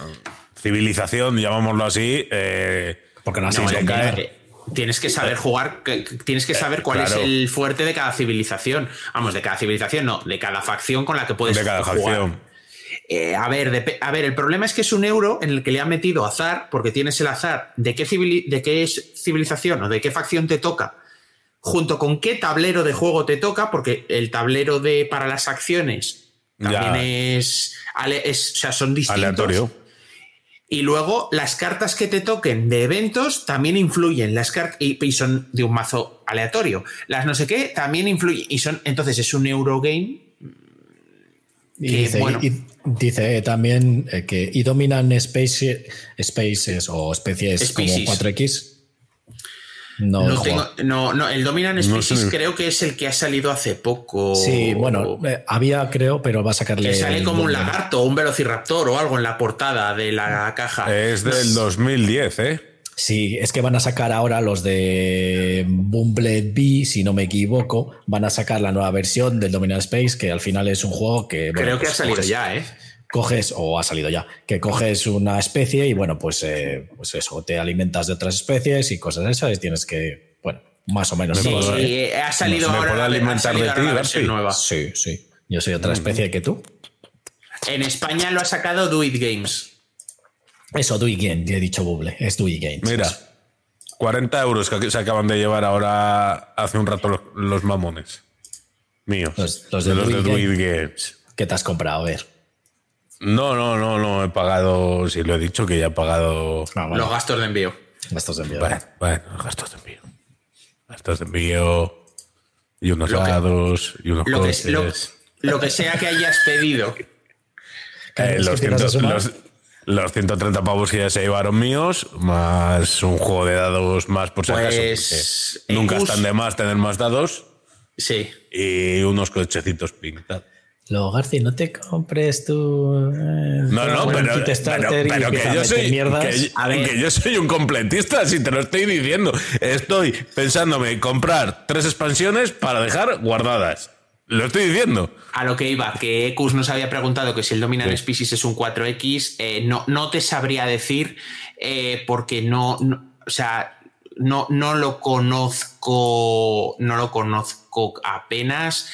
civilización, llamámoslo así. Eh, porque no, no caer. Tienes que saber jugar, tienes que eh, saber cuál es el fuerte de cada civilización. Vamos, de cada civilización, no, de cada facción con la que puedes de cada Facción. Eh, a, ver, a ver, el problema es que es un euro en el que le han metido azar, porque tienes el azar de qué, de qué civilización o de qué facción te toca junto con qué tablero de juego te toca, porque el tablero de para las acciones también es, o sea, son distintos. Aleatorio. Y luego las cartas que te toquen de eventos también influyen. Las cartas y, son de un mazo aleatorio. Las no sé qué también influyen. Y son. Entonces es un Eurogame. dice, bueno. dice, también eh, que y dominan spaces o especies como 4X no, no, no, el Dominant Species creo que es el que ha salido hace poco. Sí, bueno, eh, había creo, pero va a sacarle. Que sale como un lagarto, un velociraptor o algo en la portada de la caja. Es del 2010, ¿eh? Sí, es que van a sacar ahora los de Bumblet B, si no me equivoco. Van a sacar la nueva versión del Dominant Space, que al final es un juego que. creo que ha pues, salido pues, ya, ¿eh? Coges, o ha salido ya, que coges una especie y bueno, pues, eh, pues eso, te alimentas de otras especies y cosas de esas y tienes que, bueno, más o menos. Sí, ha salido ahora, alimentar de ti, nueva. Sí, sí. Yo soy otra especie que tú. En España lo ha sacado Do It Games. Eso, Do It Games, he dicho Buble, es Do It Games. Mira. 40 euros que se acaban de llevar ahora hace un rato los, los mamones. Míos. Los- los de de los de Druid Druid Games. ¿Qué te has comprado? A ver. No, no, no, no. He pagado. Sí, lo he dicho que ya he pagado. Ah, bueno, Los gastos de envío. gastos de envío. Bueno, bueno, gastos de envío. Gastos de envío. Y unos Lo que- dados. Y unos Lo que, coches. lo, lo que sea que hayas pedido. Eh, ¿Es los, que te vas a 100 sumar? los- los 130 pavos que ya se llevaron míos, más un juego de dados más por si Pues, acaso. Nunca están de más tener más dados. Sí. Y unos cochecitos pintados. Luego, Garci, no te compres tu. eh, No, no, pero, kit pero- starter y pero que, yo soy, que, A ver. que yo soy un completista, si te lo estoy diciendo. Estoy pensándome comprar tres expansiones para dejar guardadas. Lo estoy diciendo. A lo que iba, que Ecus nos había preguntado que si el Dominant Sí. Species es un 4X, eh, no, no te sabría decir eh, porque no, no- o sea, no, no lo conozco, no lo conozco apenas.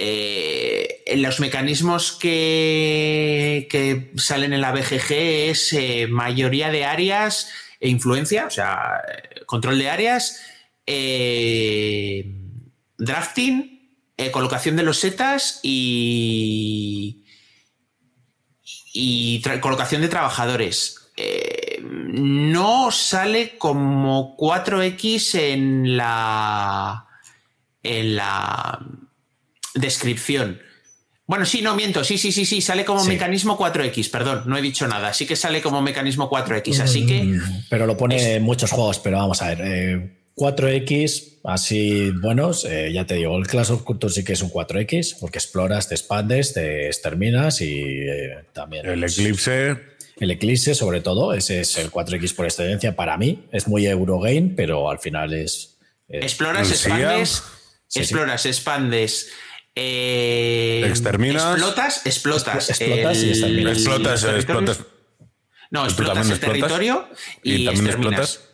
Eh, los mecanismos que, salen en la BGG es eh, mayoría de áreas e influencia, o sea, control de áreas, eh, drafting, colocación de los setas y, y colocación de trabajadores. No sale como 4X en la en la descripción. Bueno, sí, no miento, sí, sí, sí, sí, sale como Sí. mecanismo 4X, perdón, no he dicho nada, sí que sale como mecanismo 4X, así que Mm, Pero lo pone en muchos juegos, pero vamos a ver. eh, 4X, así buenos, eh, ya te digo, el Clash of Cultures sí que es un 4X, porque exploras, te expandes, te exterminas y eh, también. El Eclipse. El Eclipse, sobre todo, ese es el 4X por excelencia para mí. Es muy Eurogame, pero al final es. es- exploras, expandes, exploras, expandes, eh, Exterminas. explotas, explotas, Explo- explotas y exterminas. Explotas, explotas. No, ¿Tú explotas también el explotas? territorio y, Y, también exterminas. explotas.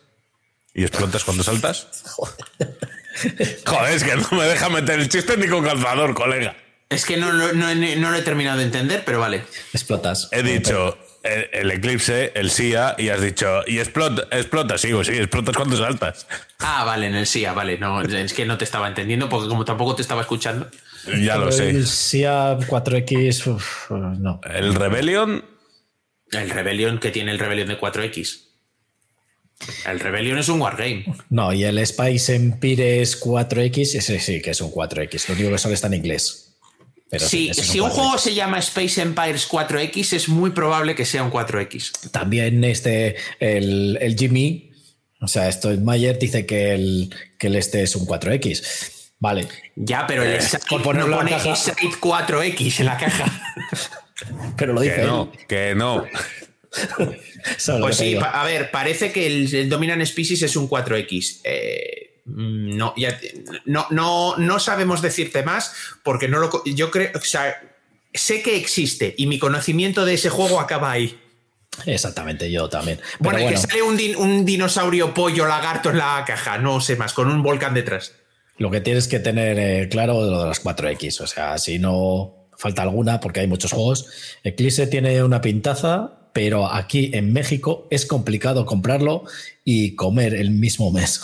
¿Y explotas cuando saltas? Joder, es que no me deja meter el chiste ni con calzador, colega. Es que no, lo- no, no lo he terminado de entender, pero vale. explotas. He dicho el, el eclipse, el SIA, y has dicho, y explota, explota, sigo, sí, explotas cuando saltas. Ah, vale, en el SIA, vale. No, es que no te estaba entendiendo porque como tampoco te estaba escuchando. Ya lo sé. El SIA 4X, uf, no. El Rebellion, El Rebellion que tiene el Rebellion de 4X. El Rebellion es un wargame. No, y el Spice Empires 4X, ese sí que es un 4X. Lo único que solo está en inglés. Pero Sí, es si un 4X. juego se llama Space Empires 4X, es muy probable que sea un 4X. También este, el, el Jimmy, o sea, esto Mayer dice que el, que el este es un 4X. Vale, Ya, pero el Side por ponerlo no en la pone caja. Side 4X en la caja. pero lo dice que él. no, que no. ¿Sabes lo Pues sí, a ver, parece que el, el Dominant Species es un 4X. Eh, mm, no, ya no, no, no sabemos decirte más porque no lo. Yo creo. O sea, sé que existe y mi conocimiento de ese juego acaba ahí. Exactamente, yo también. Pero Bueno, bueno, que sale un, din- un dinosaurio pollo lagarto en la caja, no sé más, con un volcán detrás. Lo que tienes que tener eh, claro es lo de las 4X. O sea, si no falta alguna, porque hay muchos juegos. Eclipse tiene una pintaza, pero aquí en México es complicado comprarlo y comer el mismo mes.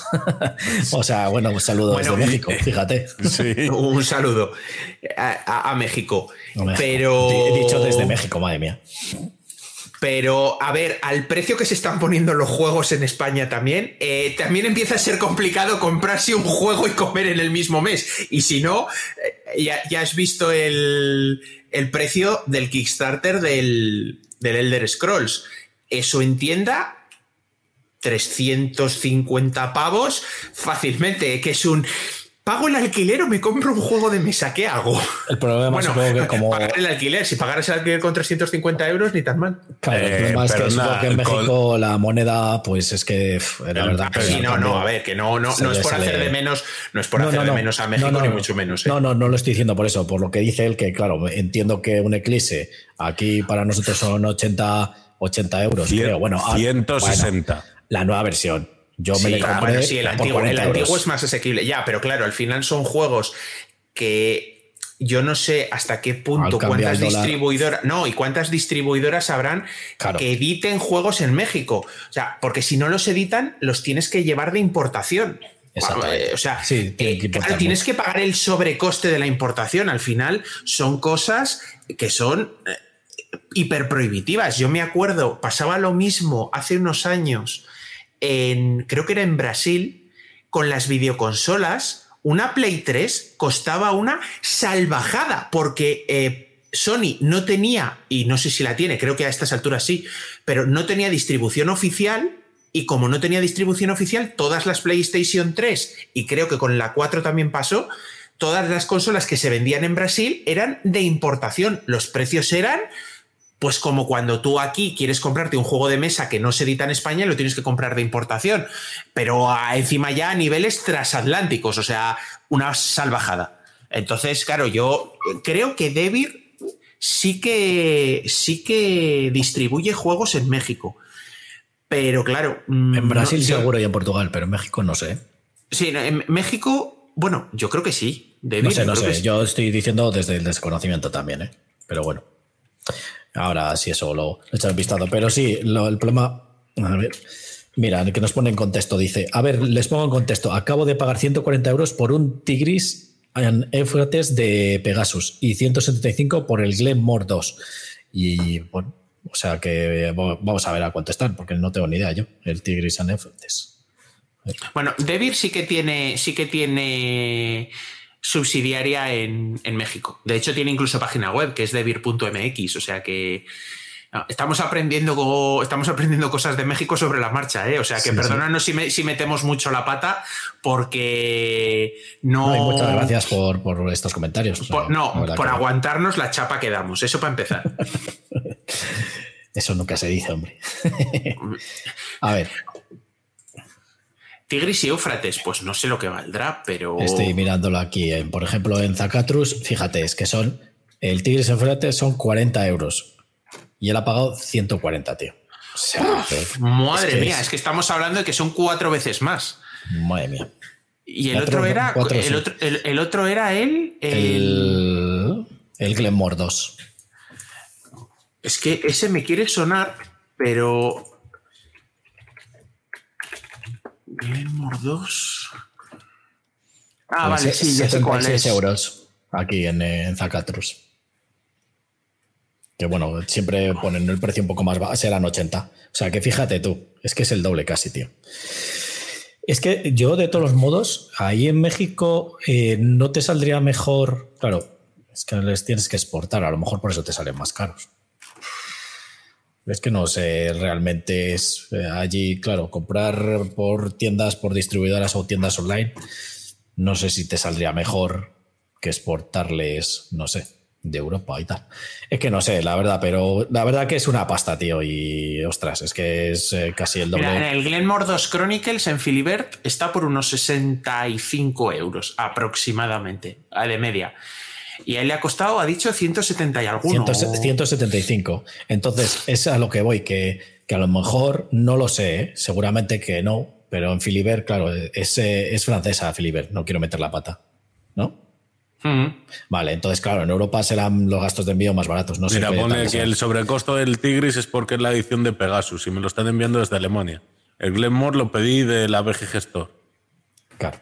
o sea, bueno, un saludo Bueno, desde México, fíjate. Sí. Un saludo a, a- a México. No me- Pero. He dicho desde México, madre mía. Pero, a ver, al precio que se están poniendo los juegos en España también, eh, también empieza a ser complicado comprarse un juego y comer en el mismo mes. Y si no, eh, ya, has visto el, el precio del Kickstarter del, del Elder Scrolls. Eso en tienda, 350 pavos fácilmente, que es un... Pago el alquiler o me compro un juego de mesa, ¿qué hago? El problema Bueno, supongo que como... pagar el alquiler, si pagaras el alquiler con 350 euros, ni tan mal. Claro, el Eh, problema es que nada, en con- México la moneda, pues es que la verdad que Sí, el no, no, a ver, que no, no, no es por sale- hacer de menos, no es por No, hacer no, de no. menos a México, No, no, ni mucho menos. ¿eh? No, no, no lo estoy diciendo por eso, por lo que dice él, que claro, entiendo que un eclipse aquí para nosotros son 80, 80 euros, Cien- creo. Bueno, ah, 160. bueno, la nueva versión. Yo Sí, me le ah, compré bueno, sí, el antiguo, el 40 antiguo es más asequible. Ya, pero claro, al final son juegos que yo no sé hasta qué punto, cuántas distribuidoras, no, y cuántas distribuidoras habrán que editen juegos en México. O sea, porque si no los editan, los tienes que llevar de importación. O sea, eh, tienes que pagar el sobrecoste de la importación. Al final son cosas que son eh, hiper prohibitivas. Yo me acuerdo, pasaba lo mismo hace unos años en, creo que era en Brasil, con las videoconsolas una Play 3 costaba una salvajada porque eh, Sony no tenía, y no sé si la tiene, creo que a estas alturas sí, pero no tenía distribución oficial y como no tenía distribución oficial, todas las PlayStation 3, y creo que con la 4 también pasó, todas las consolas que se vendían en Brasil eran de importación. Los precios eran pues como cuando tú aquí quieres comprarte un juego de mesa que no se edita en España, lo tienes que comprar de importación, pero encima ya a niveles transatlánticos, o sea, una salvajada. Entonces, claro, yo creo que Devir sí que sí que distribuye juegos en México. Pero claro. Mm, en Brasil seguro y en Portugal, pero en México no sé. Sí, en México, bueno, yo creo que sí. no sé, no sé. Yo estoy diciendo desde el desconocimiento también, ¿eh? Pero bueno. Ahora sí, eso lo, echado visto. Pero sí, el problema. A ver. Mira, que nos pone en contexto dice: A ver, les pongo en contexto. Acabo de pagar 140 euros por un Tigris en Éufrates de Pegasus y 175 por el Glenmore 2. Y bueno, o sea que vamos a ver a cuánto están, porque no tengo ni idea yo, el Tigris en Éufrates. Bueno, Devir sí que tiene, sí que tiene subsidiaria en, México. De hecho, tiene incluso página web que es debir.mx, o sea que estamos aprendiendo, estamos aprendiendo cosas de México sobre la marcha, ¿eh? O sea que perdónanos Si, metemos mucho la pata porque no... muchas gracias por, estos comentarios. no, por aguantarnos la chapa que damos, eso para empezar. eso nunca se dice, hombre. A ver, Tigris y Éufrates, pues no sé lo que valdrá, pero. Estoy mirándolo aquí. por ejemplo, en Zacatrus, fíjate, es que son. El Tigris y Éufrates son 40 euros. Y él ha pagado 140, tío. madre mía, es... que estamos hablando de que son cuatro veces más. Madre mía. Y el otro era. el, otro, el, otro, era él. El. El, Glenmore 2. Es que ese me quiere sonar, pero Glenmore 2. Ah, vale, sí, ya sé cuál es. euros aquí en, en Zacatrus. Que bueno, siempre ponen el precio un poco más bajo, serán 80. O sea que fíjate tú, es que es el doble casi, tío. Es que yo, de todos los modos, ahí en México eh, no te saldría mejor. Claro, es que les tienes que exportar, a lo mejor por eso te salen más caros. Es que no sé, realmente es eh, allí, claro, comprar por tiendas, por distribuidoras o tiendas online, no sé si te saldría mejor que exportarles, no sé, de Europa y tal. Es que no sé, la verdad, pero la verdad que es una pasta, tío, y ostras, es que es eh, casi el doble. Mira, en el Glenmore 2 Chronicles en Filibert está por unos 65 euros aproximadamente, de media. Y a él le ha costado, ha dicho, 170 y alguno. 175. Entonces, es a lo que voy, que, a lo mejor no lo sé, ¿eh? seguramente que no, pero en Filibert, claro, es, es francesa Filibert, no quiero meter la pata, ¿no? Vale, entonces, claro, en Europa serán los gastos de envío más baratos. No Mira, pone que el sobrecosto del Tigris es porque es la edición de Pegasus y me lo están enviando desde Alemania. El Glenmore lo pedí de la BG Gestor. Claro.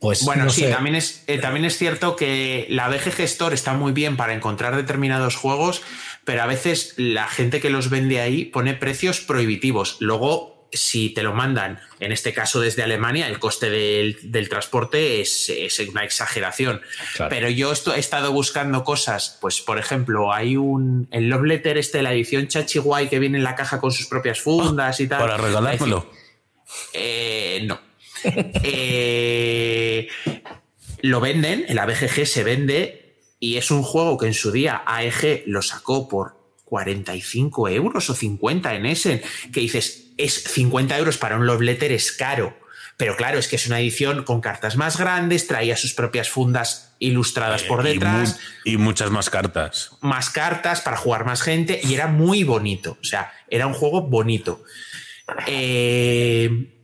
Pues bueno, sí, también, es, eh, también es cierto que la BG Gestor está muy bien para encontrar determinados juegos, pero a veces la gente que los vende ahí pone precios prohibitivos. Luego, si te lo mandan, en este caso desde Alemania, el coste del, transporte es, una exageración. Pero yo he estado buscando cosas, pues por ejemplo, hay un. El Love Letter, este, la edición Chachihuay que viene en la caja con sus propias fundas y tal. ¿Para regalármelo? Eh, no. Eh, lo venden, en la BGG se vende y es un juego que en su día AEG lo sacó por 45 euros o 50 en ese, que dices, es 50 euros para un love letter, es caro. Pero claro, es que es una edición con cartas más grandes, traía sus propias fundas ilustradas por eh, detrás. Y, muchas más cartas. Más cartas para jugar más gente y era muy bonito. O sea, era un juego bonito. Eh,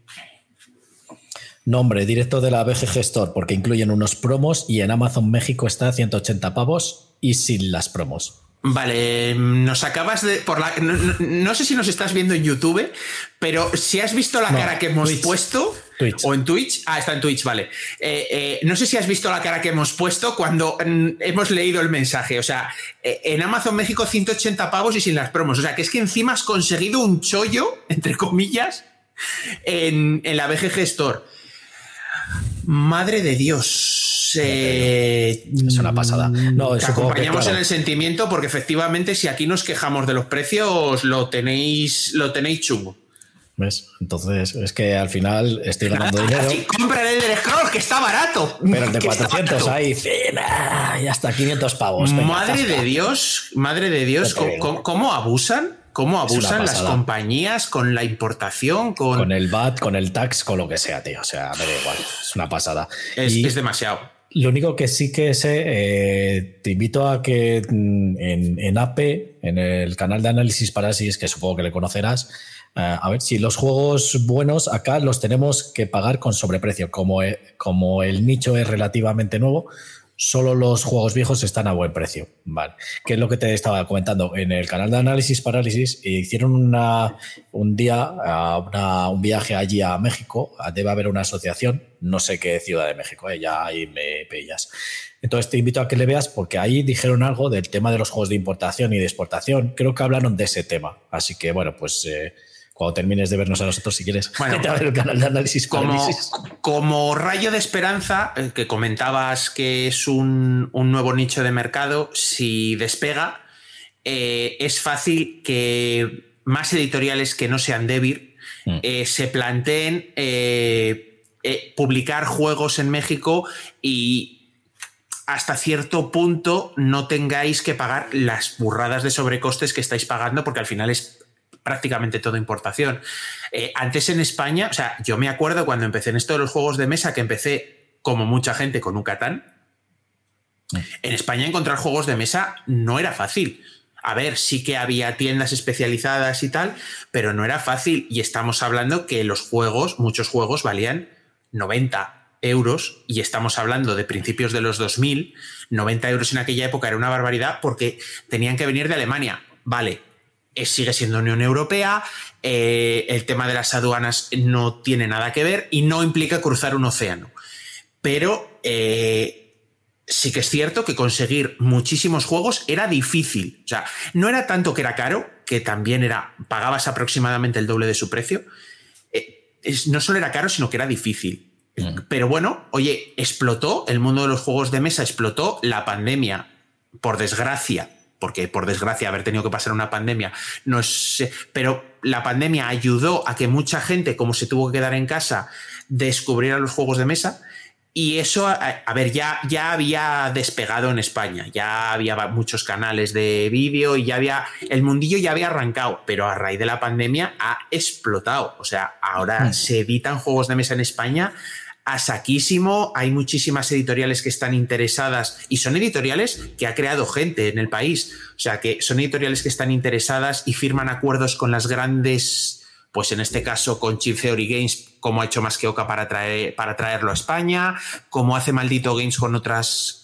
Nombre, directo de la BGG Store, porque incluyen unos promos y en Amazon México está a 180 pavos y sin las promos. Vale, nos acabas de. Por la, no, sé si nos estás viendo en YouTube, pero si has visto la cara que hemos puesto. O en Twitch. Ah, está en Twitch, vale. Eh, eh, no sé si has visto la cara que hemos puesto cuando mm, hemos leído el mensaje. O sea, eh, en Amazon México 180 pavos y sin las promos. O sea, que es que encima has conseguido un chollo, entre comillas, en, en la BGG Store. Madre de Dios. es una pasada. No, te acompañamos en el sentimiento porque efectivamente si aquí nos quejamos de los precios lo tenéis, lo tenéis chungo. ¿Ves? Entonces, es que al final estoy ganando dinero. Sí, compra el del Scroll, que está barato. Pero el de 400 hay y hasta 500 pavos. madre de Dios, madre de Dios, ¿cómo, abusan? ¿Cómo abusan las compañías con la importación? Con... con... el VAT, con el tax, con lo que sea, tío. O sea, me da igual. Es una pasada. Es, demasiado. Lo único que sí que sé, eh, te invito a que mm, en, en APE, en el canal de análisis Parasis, que supongo que le conocerás, eh, a ver si los juegos buenos acá los tenemos que pagar con sobreprecio. Como, como el nicho es relativamente nuevo, solo los juegos viejos están a buen precio. Vale. Que es lo que te estaba comentando. En el canal de Análisis Parálisis hicieron una, un día un viaje allí a México. Debe haber una asociación, no sé qué ciudad de México, eh, ya ahí me pillas. Entonces te invito a que le veas porque ahí dijeron algo del tema de los juegos de importación y de exportación. Creo que hablaron de ese tema. Así que bueno, pues eh, cuando termines de vernos a nosotros, si quieres, bueno, el canal de análisis como, como rayo de esperanza, eh, que comentabas que es un, nuevo nicho de mercado, si despega, eh, es fácil que más editoriales que no sean Debir mm. eh, se planteen publicar juegos en México y hasta cierto punto no tengáis que pagar las burradas de sobrecostes que estáis pagando, porque al final es prácticamente toda importación. Eh, antes en España, o sea, yo me acuerdo cuando empecé en esto de los juegos de mesa, que empecé como mucha gente con un Catán. En España encontrar juegos de mesa no era fácil. A ver, sí que había tiendas especializadas y tal, pero no era fácil. Y estamos hablando que los juegos, muchos juegos, valían 90 euros y estamos hablando de principios de los 2000. 90 euros en aquella época era una barbaridad porque tenían que venir de Alemania. Vale, sigue siendo Unión Europea, eh, el tema de las aduanas no tiene nada que ver y no implica cruzar un océano. Pero eh, sí que es cierto que conseguir muchísimos juegos era difícil. O sea, no era tanto que era caro, que también era, pagabas aproximadamente el doble de su precio. no solo era caro, sino que era difícil. Mm. Pero bueno, oye, explotó, el mundo de los juegos de mesa explotó, la pandemia, por desgracia, porque por desgracia haber tenido que pasar una pandemia, no sé, pero la pandemia ayudó a que mucha gente, como se tuvo que quedar en casa, descubriera los juegos de mesa. Y eso, a, ver, ya, ya había despegado en España, ya había muchos canales de vídeo y ya había, el mundillo ya había arrancado, pero a raíz de la pandemia ha explotado. O sea, ahora hmm. se editan juegos de mesa en España a saquísimo. Hay muchísimas editoriales que están interesadas y son editoriales que ha creado gente en el país. O sea, que son editoriales que están interesadas y firman acuerdos con las grandes, pues en este caso con Chip Theory Games, como ha hecho Más que Oca para, traer, para traerlo a España, como hace Maldito Games con otras,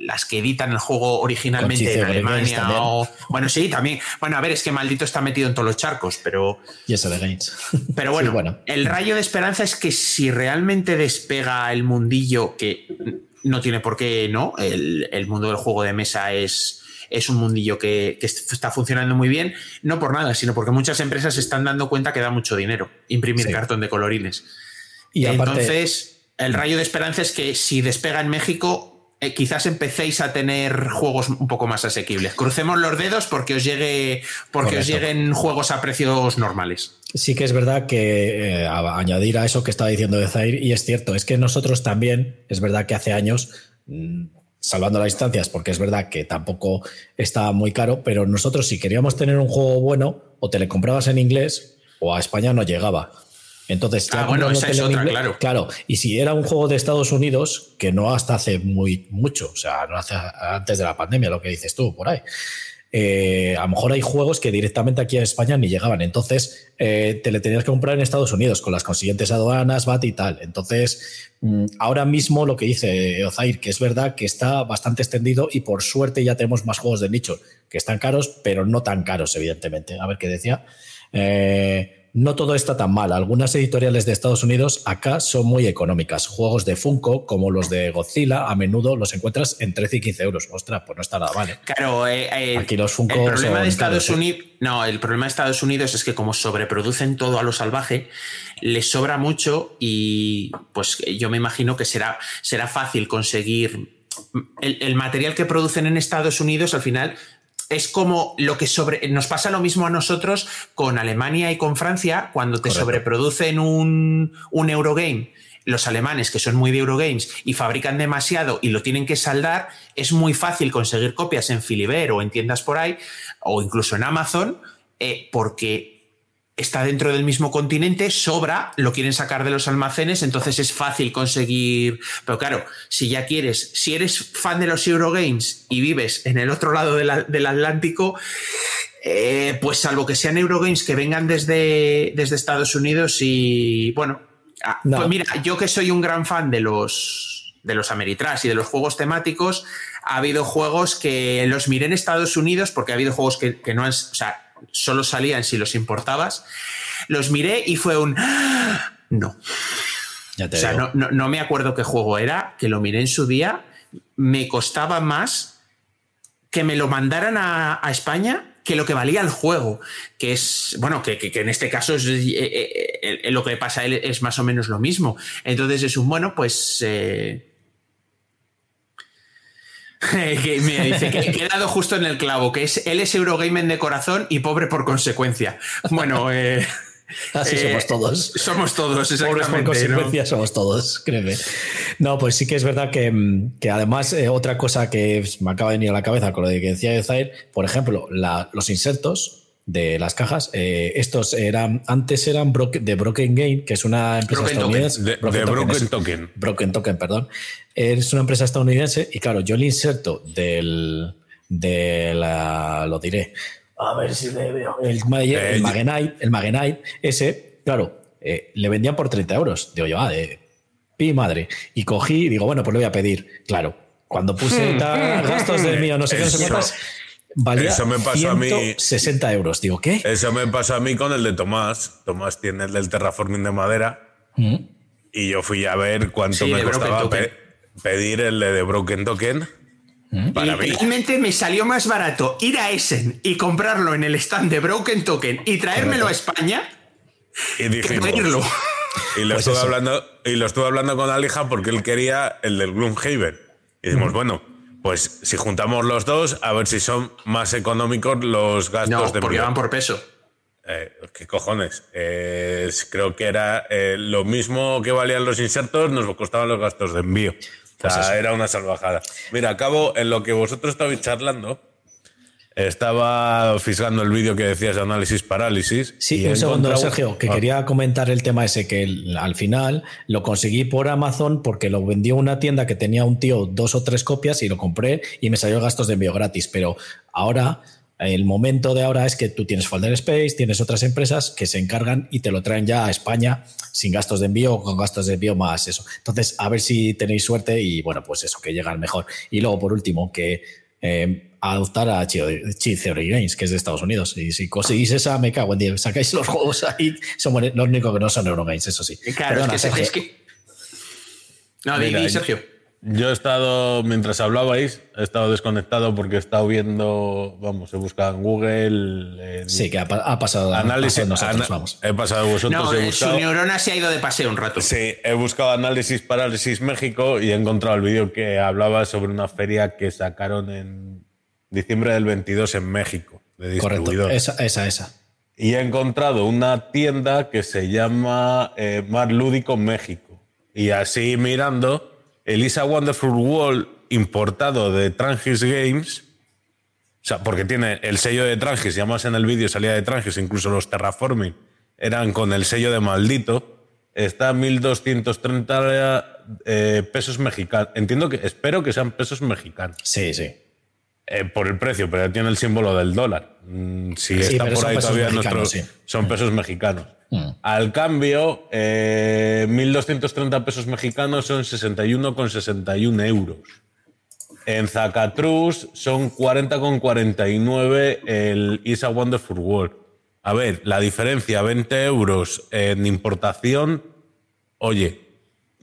las que editan el juego originalmente en Alemania o, bueno sí también. Bueno a ver es que maldito está metido en todos los charcos pero y eso de Games pero bueno, el rayo de esperanza es que si realmente despega el mundillo que no tiene por qué no el, mundo del juego de mesa es es un mundillo que, está funcionando muy bien, no por nada, sino porque muchas empresas se están dando cuenta que da mucho dinero imprimir cartón de colorines. Y entonces, el rayo de esperanza es que si despega en México, eh, quizás empecéis a tener juegos un poco más asequibles. Crucemos los dedos porque os llegue, porque os lleguen juegos a precios normales. Sí que es verdad que eh, añadir a eso que estaba diciendo de Zaire, y es cierto, es que nosotros también, es verdad que hace años, mm, salvando las distancias, porque es verdad que tampoco estaba muy caro, pero nosotros si queríamos tener un juego bueno, o te le comprabas en inglés, o a España no llegaba. Entonces, ya ah, bueno, esa es otra, claro. Claro, y si era un juego de Estados Unidos, que no hasta hace muy mucho, o sea, no hace antes de la pandemia, lo que dices tú por ahí. eh, a lo mejor hay juegos que directamente aquí a España ni llegaban. Entonces, eh, te le tenías que comprar en Estados Unidos con las consiguientes aduanas, VAT y tal. Entonces, mm, ahora mismo lo que dice Ozair, que es verdad que está bastante extendido y por suerte ya tenemos más juegos de nicho que están caros, pero no tan caros, evidentemente. A ver qué decía. Eh, no todo está tan mal. Algunas editoriales de Estados Unidos acá son muy económicas. Juegos de Funko, como los de Godzilla, a menudo los encuentras en 13 y 15 euros. Ostras, pues no está nada mal. ¿eh? Claro, eh, eh, aquí los Funko. El problema de Estados Unidos. No, el problema de Estados Unidos es que, como sobreproducen todo a lo salvaje, les sobra mucho y pues yo me imagino que será, será fácil conseguir. el material que producen en Estados Unidos al final es como lo que sobre. Nos pasa lo mismo a nosotros con Alemania y con Francia cuando te sobreproducen un, un Eurogame los alemanes, que son muy de Eurogames y fabrican demasiado y lo tienen que saldar, es muy fácil conseguir copias en Filiber o en tiendas por ahí, o incluso en Amazon, eh, porque está dentro del mismo continente, sobra, lo quieren sacar de los almacenes, entonces es fácil conseguir. Pero claro, si ya quieres, si eres fan de los Eurogames y vives en el otro lado del Atlántico, eh, pues salvo que sean Eurogames que vengan desde, desde Estados Unidos y bueno, ah, pues mira, yo que soy un gran fan de los de los Ameritrash y de los juegos temáticos, ha habido juegos que los miré en Estados Unidos porque ha habido juegos que, que no han, o sea, solo salían si los importabas. Los miré y fue un no. o sea, no, me acuerdo qué juego era, que lo miré en su día. Me costaba más que me lo mandaran a, España que lo que valía el juego, que es, bueno, que, en este caso es, eh, eh, eh, lo que pasa a él es más o menos lo mismo. Entonces es un, bueno, pues que me dice que he quedado justo en el clavo, que es él es Eurogamer de corazón y pobre por consecuencia. Bueno, eh, Así eh, somos todos. Somos todos, exactamente. por consecuencia somos todos, créeme. No, pues sí que es verdad que, además eh, otra cosa que me acaba de venir a la cabeza con lo de que decía Zaire, por ejemplo, los insertos de las cajas. Eh, estos eran, antes eran de Broken Game, que es una empresa estadounidense. De, Broken, Token, Broken Token. perdón. Es una empresa estadounidense y claro, yo el inserto del, de la, lo diré, a ver si le veo, el, eh, el, Magenite, el Magenite, ese, claro, eh, le vendían por 30 euros. Digo yo, ah, de pi madre. Y cogí y digo, bueno, pues le voy a pedir. Claro, cuando puse gastos de mío, no sé qué, no sé cuántas, valía eso me pasó a mí 60 euros. Digo, ¿qué? Eso me pasó a mí con el de Tomás. Tomás tiene el del terraforming de madera. Mm. Y yo fui a ver cuánto me costaba pedir el de Broken Token. Mm. Para y realmente me salió más barato ir a Essen y comprarlo en el stand de Broken Token y traérmelo a España y dijimos, que. Y lo, pues estuve hablando, y lo estuve hablando con Alija porque él quería el del Gloomhaven. Y dijimos, bueno, pues si juntamos los dos, a ver si son más económicos los gastos no, de porque van por peso. Eh, ¿Qué cojones? Eh, creo que era eh, lo mismo que valían los insertos, nos costaban los gastos de envío. o sea, pues era una salvajada. Mira, acabo en lo que vosotros estabais charlando. Estaba fisgando el vídeo que decías de análisis parálisis. Sí, un segundo, Sergio, que ah. quería comentar el tema ese, que al final lo conseguí por Amazon porque lo vendió una tienda que tenía un tío dos o tres copias y lo compré y me salió gastos de envío gratis. Pero ahora, el momento de ahora es que tú tienes Folder Space, tienes otras empresas que se encargan y te lo traen ya a España sin gastos de envío o con gastos de envío más eso. Entonces, a ver si tenéis suerte y bueno, pues eso, que llegan mejor. Y luego, por último, que eh, adoptar a Chi Theory Games, que es de Estados Unidos. Y si conseguís esa, me cago en Dios, sacáis los juegos ahí, son los únicos que no son Eurogames, eso sí. Claro, es, que, No, Sergio. Yo he estado, mientras hablabais, he estado desconectado porque he estado viendo, vamos, he buscado en Google. sí, que ha, pasado análisis. nosotros, vamos. He pasado vosotros. No, su neurona se ha ido de paseo un rato. Sí, he buscado análisis parálisis México y he encontrado el vídeo que hablaba sobre una feria que sacaron en diciembre del 22 en México, de distribuidor. Correcto, esa, esa, esa. Y he encontrado una tienda que se llama eh, Mar Lúdico México. Y así mirando Elisa Wonderful World importado de Trangis Games. O sea, porque tiene el sello de Trangis, ya más en el vídeo salía de Trangis, incluso los Terraforming eran con el sello de maldito. Está a 1230 eh, pesos mexicanos. Entiendo que, espero que sean pesos mexicanos. Sí, sí. Eh, por el precio, pero tiene el símbolo del dólar. Mm, si está por ahí todavía nuestros, son pesos mexicanos. Mm. Al cambio, 1.230 eh, pesos mexicanos son 61,61 euros. En Zacatrus son 40,49 el Isa Wonderful World. A ver, la diferencia, 20 euros en importación, oye,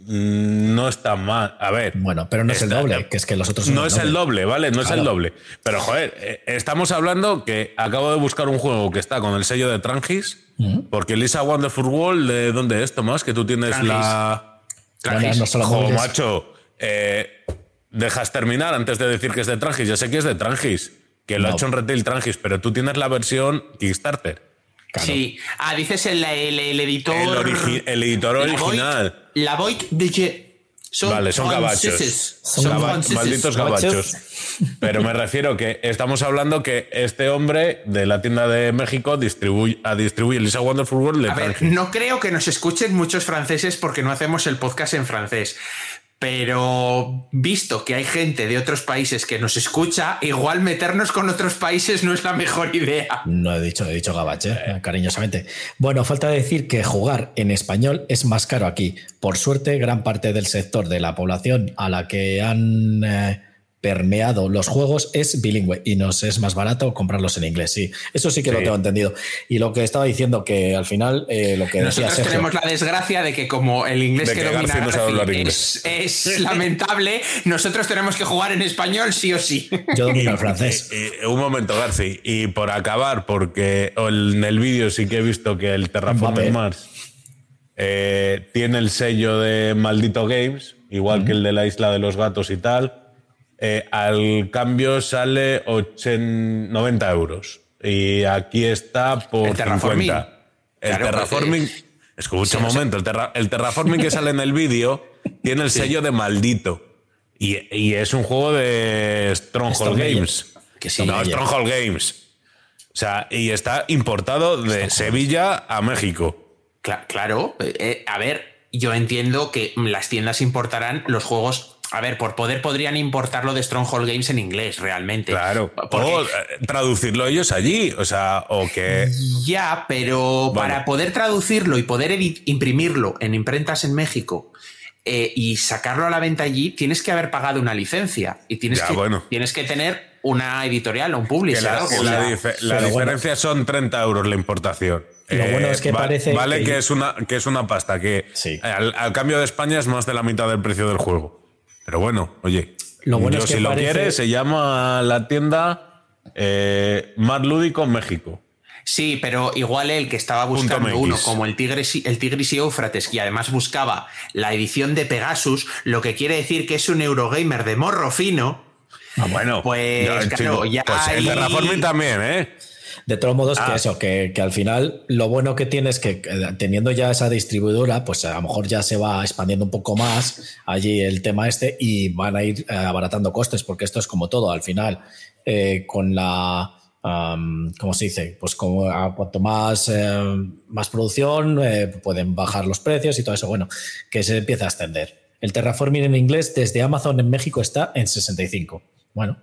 no está mal. A ver. Bueno, pero no es el doble, que es que los otros No es el doble, ¿vale? No es el doble. Pero, joder, eh, estamos hablando que acabo de buscar un juego que está con el sello de Trangis, porque Lisa Wonderful World, ¿de dónde es, Tomás? Que tú tienes la. Trangis. No, macho. Eh, dejas terminar antes de decir que es de Trangis. Yo sé que es de Trangis, que lo ha hecho en retail Trangis, pero tú tienes la versión Kickstarter. Sí. Ah, dices el, editor. El, editor original. La Void de vale, son gabachos. Son malditos gabachos. Pero me refiero que estamos hablando que este hombre de la tienda de México distribuye, a distribuir Lisa Wonderful World a ver, no creo que nos escuchen muchos franceses porque no hacemos el podcast en francés. Pero visto que hay gente de otros países que nos escucha, igual meternos con otros países no es la mejor idea. No he dicho, he dicho gabache, eh, cariñosamente. Bueno, falta decir que jugar en español es más caro aquí. Por suerte, gran parte del sector de la población a la que han eh, permeado los juegos es bilingüe y nos es más barato comprarlos en inglés. Sí, eso sí que lo tengo entendido. Y lo que estaba diciendo, que al final eh, lo que Nosotros tenemos la desgracia de que como el inglés que, domina es, lamentable, nosotros tenemos que jugar en español sí o sí. Yo domino el francés. un momento, Garci, y por acabar, porque en el vídeo sí que he visto que el Terraforming Mars eh, tiene el sello de Maldito Games, igual que el de la Isla de los Gatos y tal eh, al cambio sale 90 euros. Y aquí está por el terraforming. El terraforming. Escucha un momento, el, terraforming que sale en el vídeo tiene el sello de maldito. Y, es un juego de Stronghold Games. Que no, Stronghold Games. O sea, y está importado de Sevilla a México. Claro, eh, eh, a ver, yo entiendo que las tiendas importarán los juegos a ver, por poder podrían importarlo de Stronghold Games en inglés, realmente. Claro. O eh, traducirlo ellos allí, o sea, o que. Ya, pero para poder traducirlo y poder imprimirlo en imprentas en México eh, y sacarlo a la venta allí, tienes que haber pagado una licencia y tienes, que, tienes que tener una editorial o un publisher. la, diferencia son 30 euros la importación. Lo bueno es que eh, parece. Vale que, es una, que es una pasta, que al cambio de España es más de la mitad del precio del juego. Pero bueno, oye, lo bueno es que si lo quieres, se llama la tienda eh, Más Lúdico México. Sí, pero igual el que estaba buscando uno como el Tigris, el Tigris y Eufrates, y además buscaba la edición de Pegasus, lo que quiere decir que es un Eurogamer de morro fino. Ah, bueno, pues, claro, ya pues el Terraforming también, ¿eh? De todos modos, que ah. eso, que, al final lo bueno que tiene es que teniendo ya esa distribuidora, pues a lo mejor ya se va expandiendo un poco más allí el tema este y van a ir eh, abaratando costes, porque esto es como todo, al final, eh, con la... ¿Cómo se dice? Pues como a cuanto más, eh, más producción, pueden bajar los precios y todo eso. Bueno, que se empieza a extender. El terraforming en inglés desde Amazon en México está en 65. Bueno.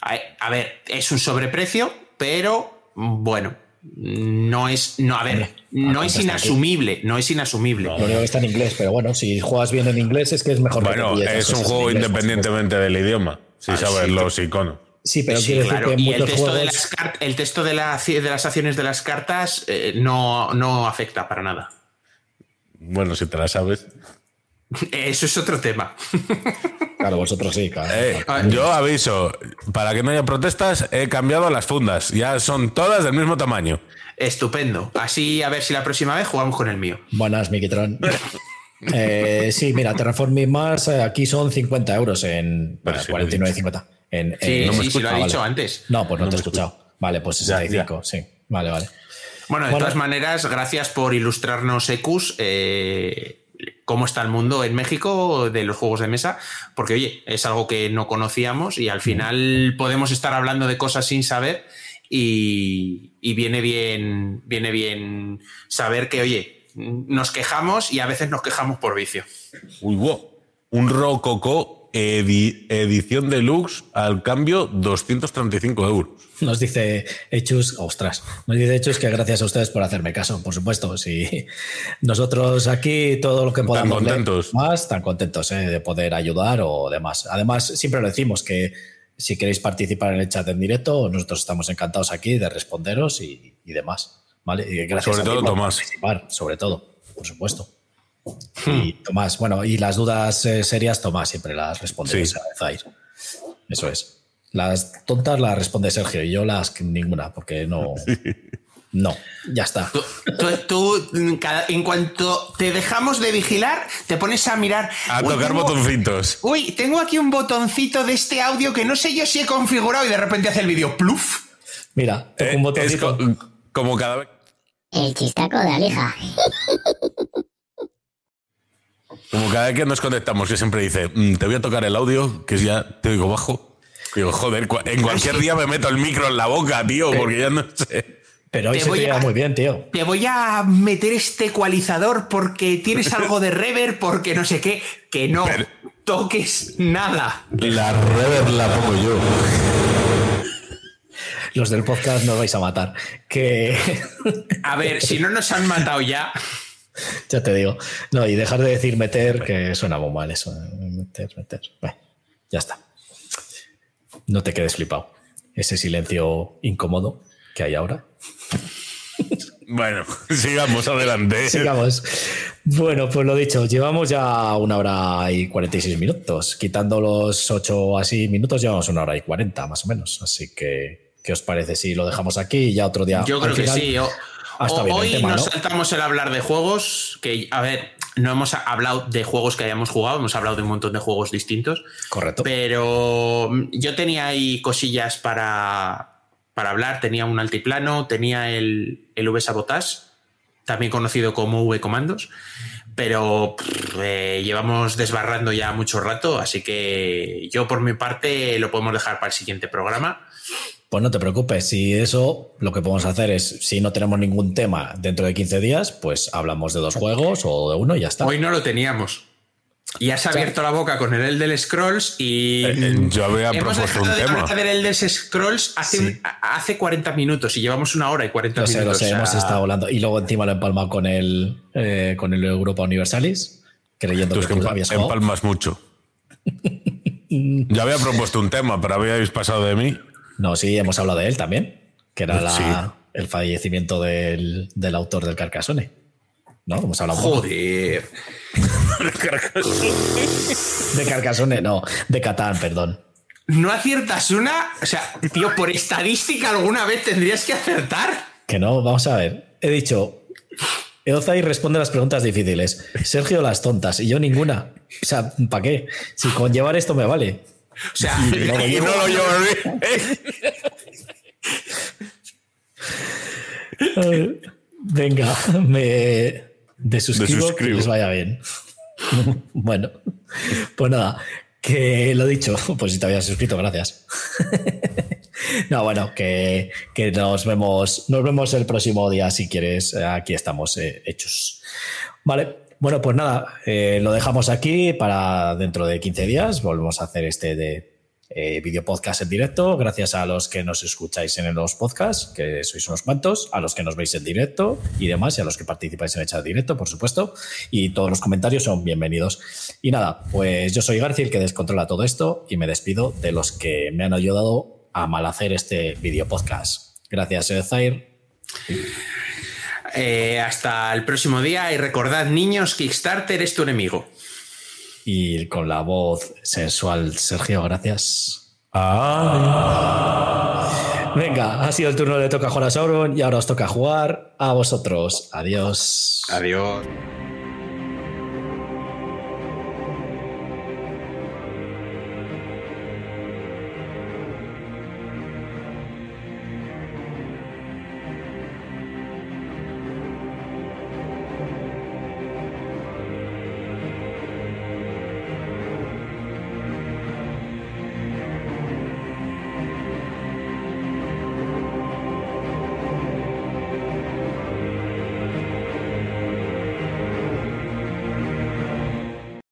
A ver, es un sobreprecio, pero bueno, no es, no, a ver, no es inasumible, no es inasumible. Lo único que está en inglés, pero bueno, si juegas bien en inglés es que es mejor. Bueno, es un juego independientemente del idioma, si ah, sabes los iconos. Sí, pero decir que y el texto, de las el texto de, las acciones de las cartas eh, no, no afecta para nada. Bueno, si te la sabes. Eso es otro tema. Claro, vosotros sí. Eh, yo aviso, para que no haya protestas, he cambiado las fundas. Ya son todas del mismo tamaño. Estupendo. Así a ver si la próxima vez jugamos con el mío. Buenas, Mikitron. eh, sí, mira, Terraforming Mars eh, aquí son 50 euros en 49,50. En, sí, no sí, lo he dicho antes. No, pues no, te he escuchado. Vale, pues 65, sí. Vale, vale. Bueno, de todas maneras, gracias por ilustrarnos, Ecus. Eh, cómo está el mundo en México de los juegos de mesa, porque oye, es algo que no conocíamos y al final podemos estar hablando de cosas sin saber y, viene bien, viene bien saber que, oye, nos quejamos y a veces nos quejamos por vicio. Uy, wow. Un rococo juego edición deluxe al cambio 235 euros. Nos dice Hechus, ostras, nos dice Hechus que gracias a ustedes por hacerme caso, por supuesto. Si nosotros aquí todo lo que podamos tan contentos. más, tan contentos ¿eh? de poder ayudar o demás. Además, siempre lo decimos que si queréis participar en el chat en directo, nosotros estamos encantados aquí de responderos y, demás. ¿vale? Y gracias sobre todo, Tomás. Participar, sobre todo, por supuesto. Y Tomás, bueno, y las dudas eh, serias, Tomás siempre las responde a Zair. Eso es. Las tontas las responde Sergio y yo las ninguna, porque no. No, ya está. Tú, en cuanto te dejamos de vigilar, te pones a mirar. A tocar botoncitos. Uy, tengo aquí un botoncito de este audio que no sé yo si he configurado y de repente hace el vídeo pluf. Mira, tengo un eh, botoncito. como cada vez. El chistaco de Alija. Como cada vez que nos conectamos, que siempre dice, mm, te voy a tocar el audio, que ya te oigo bajo. Digo, joder, en cualquier día me meto el micro en la boca, tío, porque ya no sé. Pero hoy te se te muy bien, tío. Te voy a meter este ecualizador porque tienes algo de reverb, porque no sé qué. Que no toques nada. La reverb la pongo yo. Los del podcast nos vais a matar. Que. A ver, si no nos han matado ya. Ya te digo. No, y dejar de decir meter, que suena muy mal eso. Meter, meter. Bueno, ya está. No te quedes flipado. Ese silencio incómodo que hay ahora. Bueno, sigamos adelante. Sigamos. Bueno, pues lo dicho, llevamos ya una hora y 46 minutos. Quitando los 8 así minutos, llevamos una hora y 40 más o menos. Así que, ¿qué os parece si lo dejamos aquí y ya otro día? Yo creo que sí. Hoy nos saltamos el hablar de juegos, que, a ver, no hemos hablado de juegos que hayamos jugado, hemos hablado de un montón de juegos distintos. Correcto. Pero yo tenía ahí cosillas para, para hablar. Tenía un altiplano, tenía el, el V-Sabotage, también conocido como V-Comandos. Pero eh, llevamos desbarrando ya mucho rato, así que yo por mi parte lo podemos dejar para el siguiente programa. Pues no te preocupes, si eso lo que podemos hacer es, si no tenemos ningún tema dentro de 15 días, pues hablamos de dos juegos o de uno y ya está. Hoy no lo teníamos. Y has abierto la boca con el Elder Scrolls y. Eh, eh, yo había propuesto un tema. De ver Elder Scrolls hace, hace 40 minutos y llevamos una hora y 40 minutos. Lo sé, hemos estado hablando. Y luego encima lo empalma con el, eh, con el Europa Universalis, creyendo que, tú habías empalmas mucho. yo había propuesto un tema, pero habíais pasado de mí. No, sí, hemos hablado de él también, que era el fallecimiento del, del, autor del Carcassonne. ¿No? Hemos hablado Joder. de Carcassonne, no, de Catán, perdón. No aciertas una, o sea, tío, por estadística alguna vez tendrías que acertar. Que no, vamos a ver. He dicho, Eozai responde las preguntas difíciles. Sergio las tontas y yo ninguna. O sea, ¿para qué? Si con llevar esto me vale. O sea, no, lo llevo Venga, me desuscribo, que les vaya bien. bueno, pues nada, que lo dicho, pues si te habías suscrito, gracias. no, bueno, que, nos vemos, nos vemos el próximo día si quieres. Aquí estamos eh, hechos. Vale, bueno, pues nada, eh, lo dejamos aquí para dentro de 15 días. Volvemos a hacer este de eh, video podcast en directo. Gracias a los que nos escucháis en los podcasts, que sois unos cuantos, a los que nos veis en directo y demás, y a los que participáis en el chat directo, por supuesto. Y todos los comentarios son bienvenidos. Y nada, pues yo soy García, el que descontrola todo esto, y me despido de los que me han ayudado a mal hacer este video podcast. Gracias, Zair. Eh, hasta el próximo día y recordad, niños, Kickstarter es tu enemigo. Y con la voz sensual, Sergio, gracias. Venga, ha sido el turno de toca jugar a Sauron y ahora os toca jugar a vosotros. Adiós. Adiós.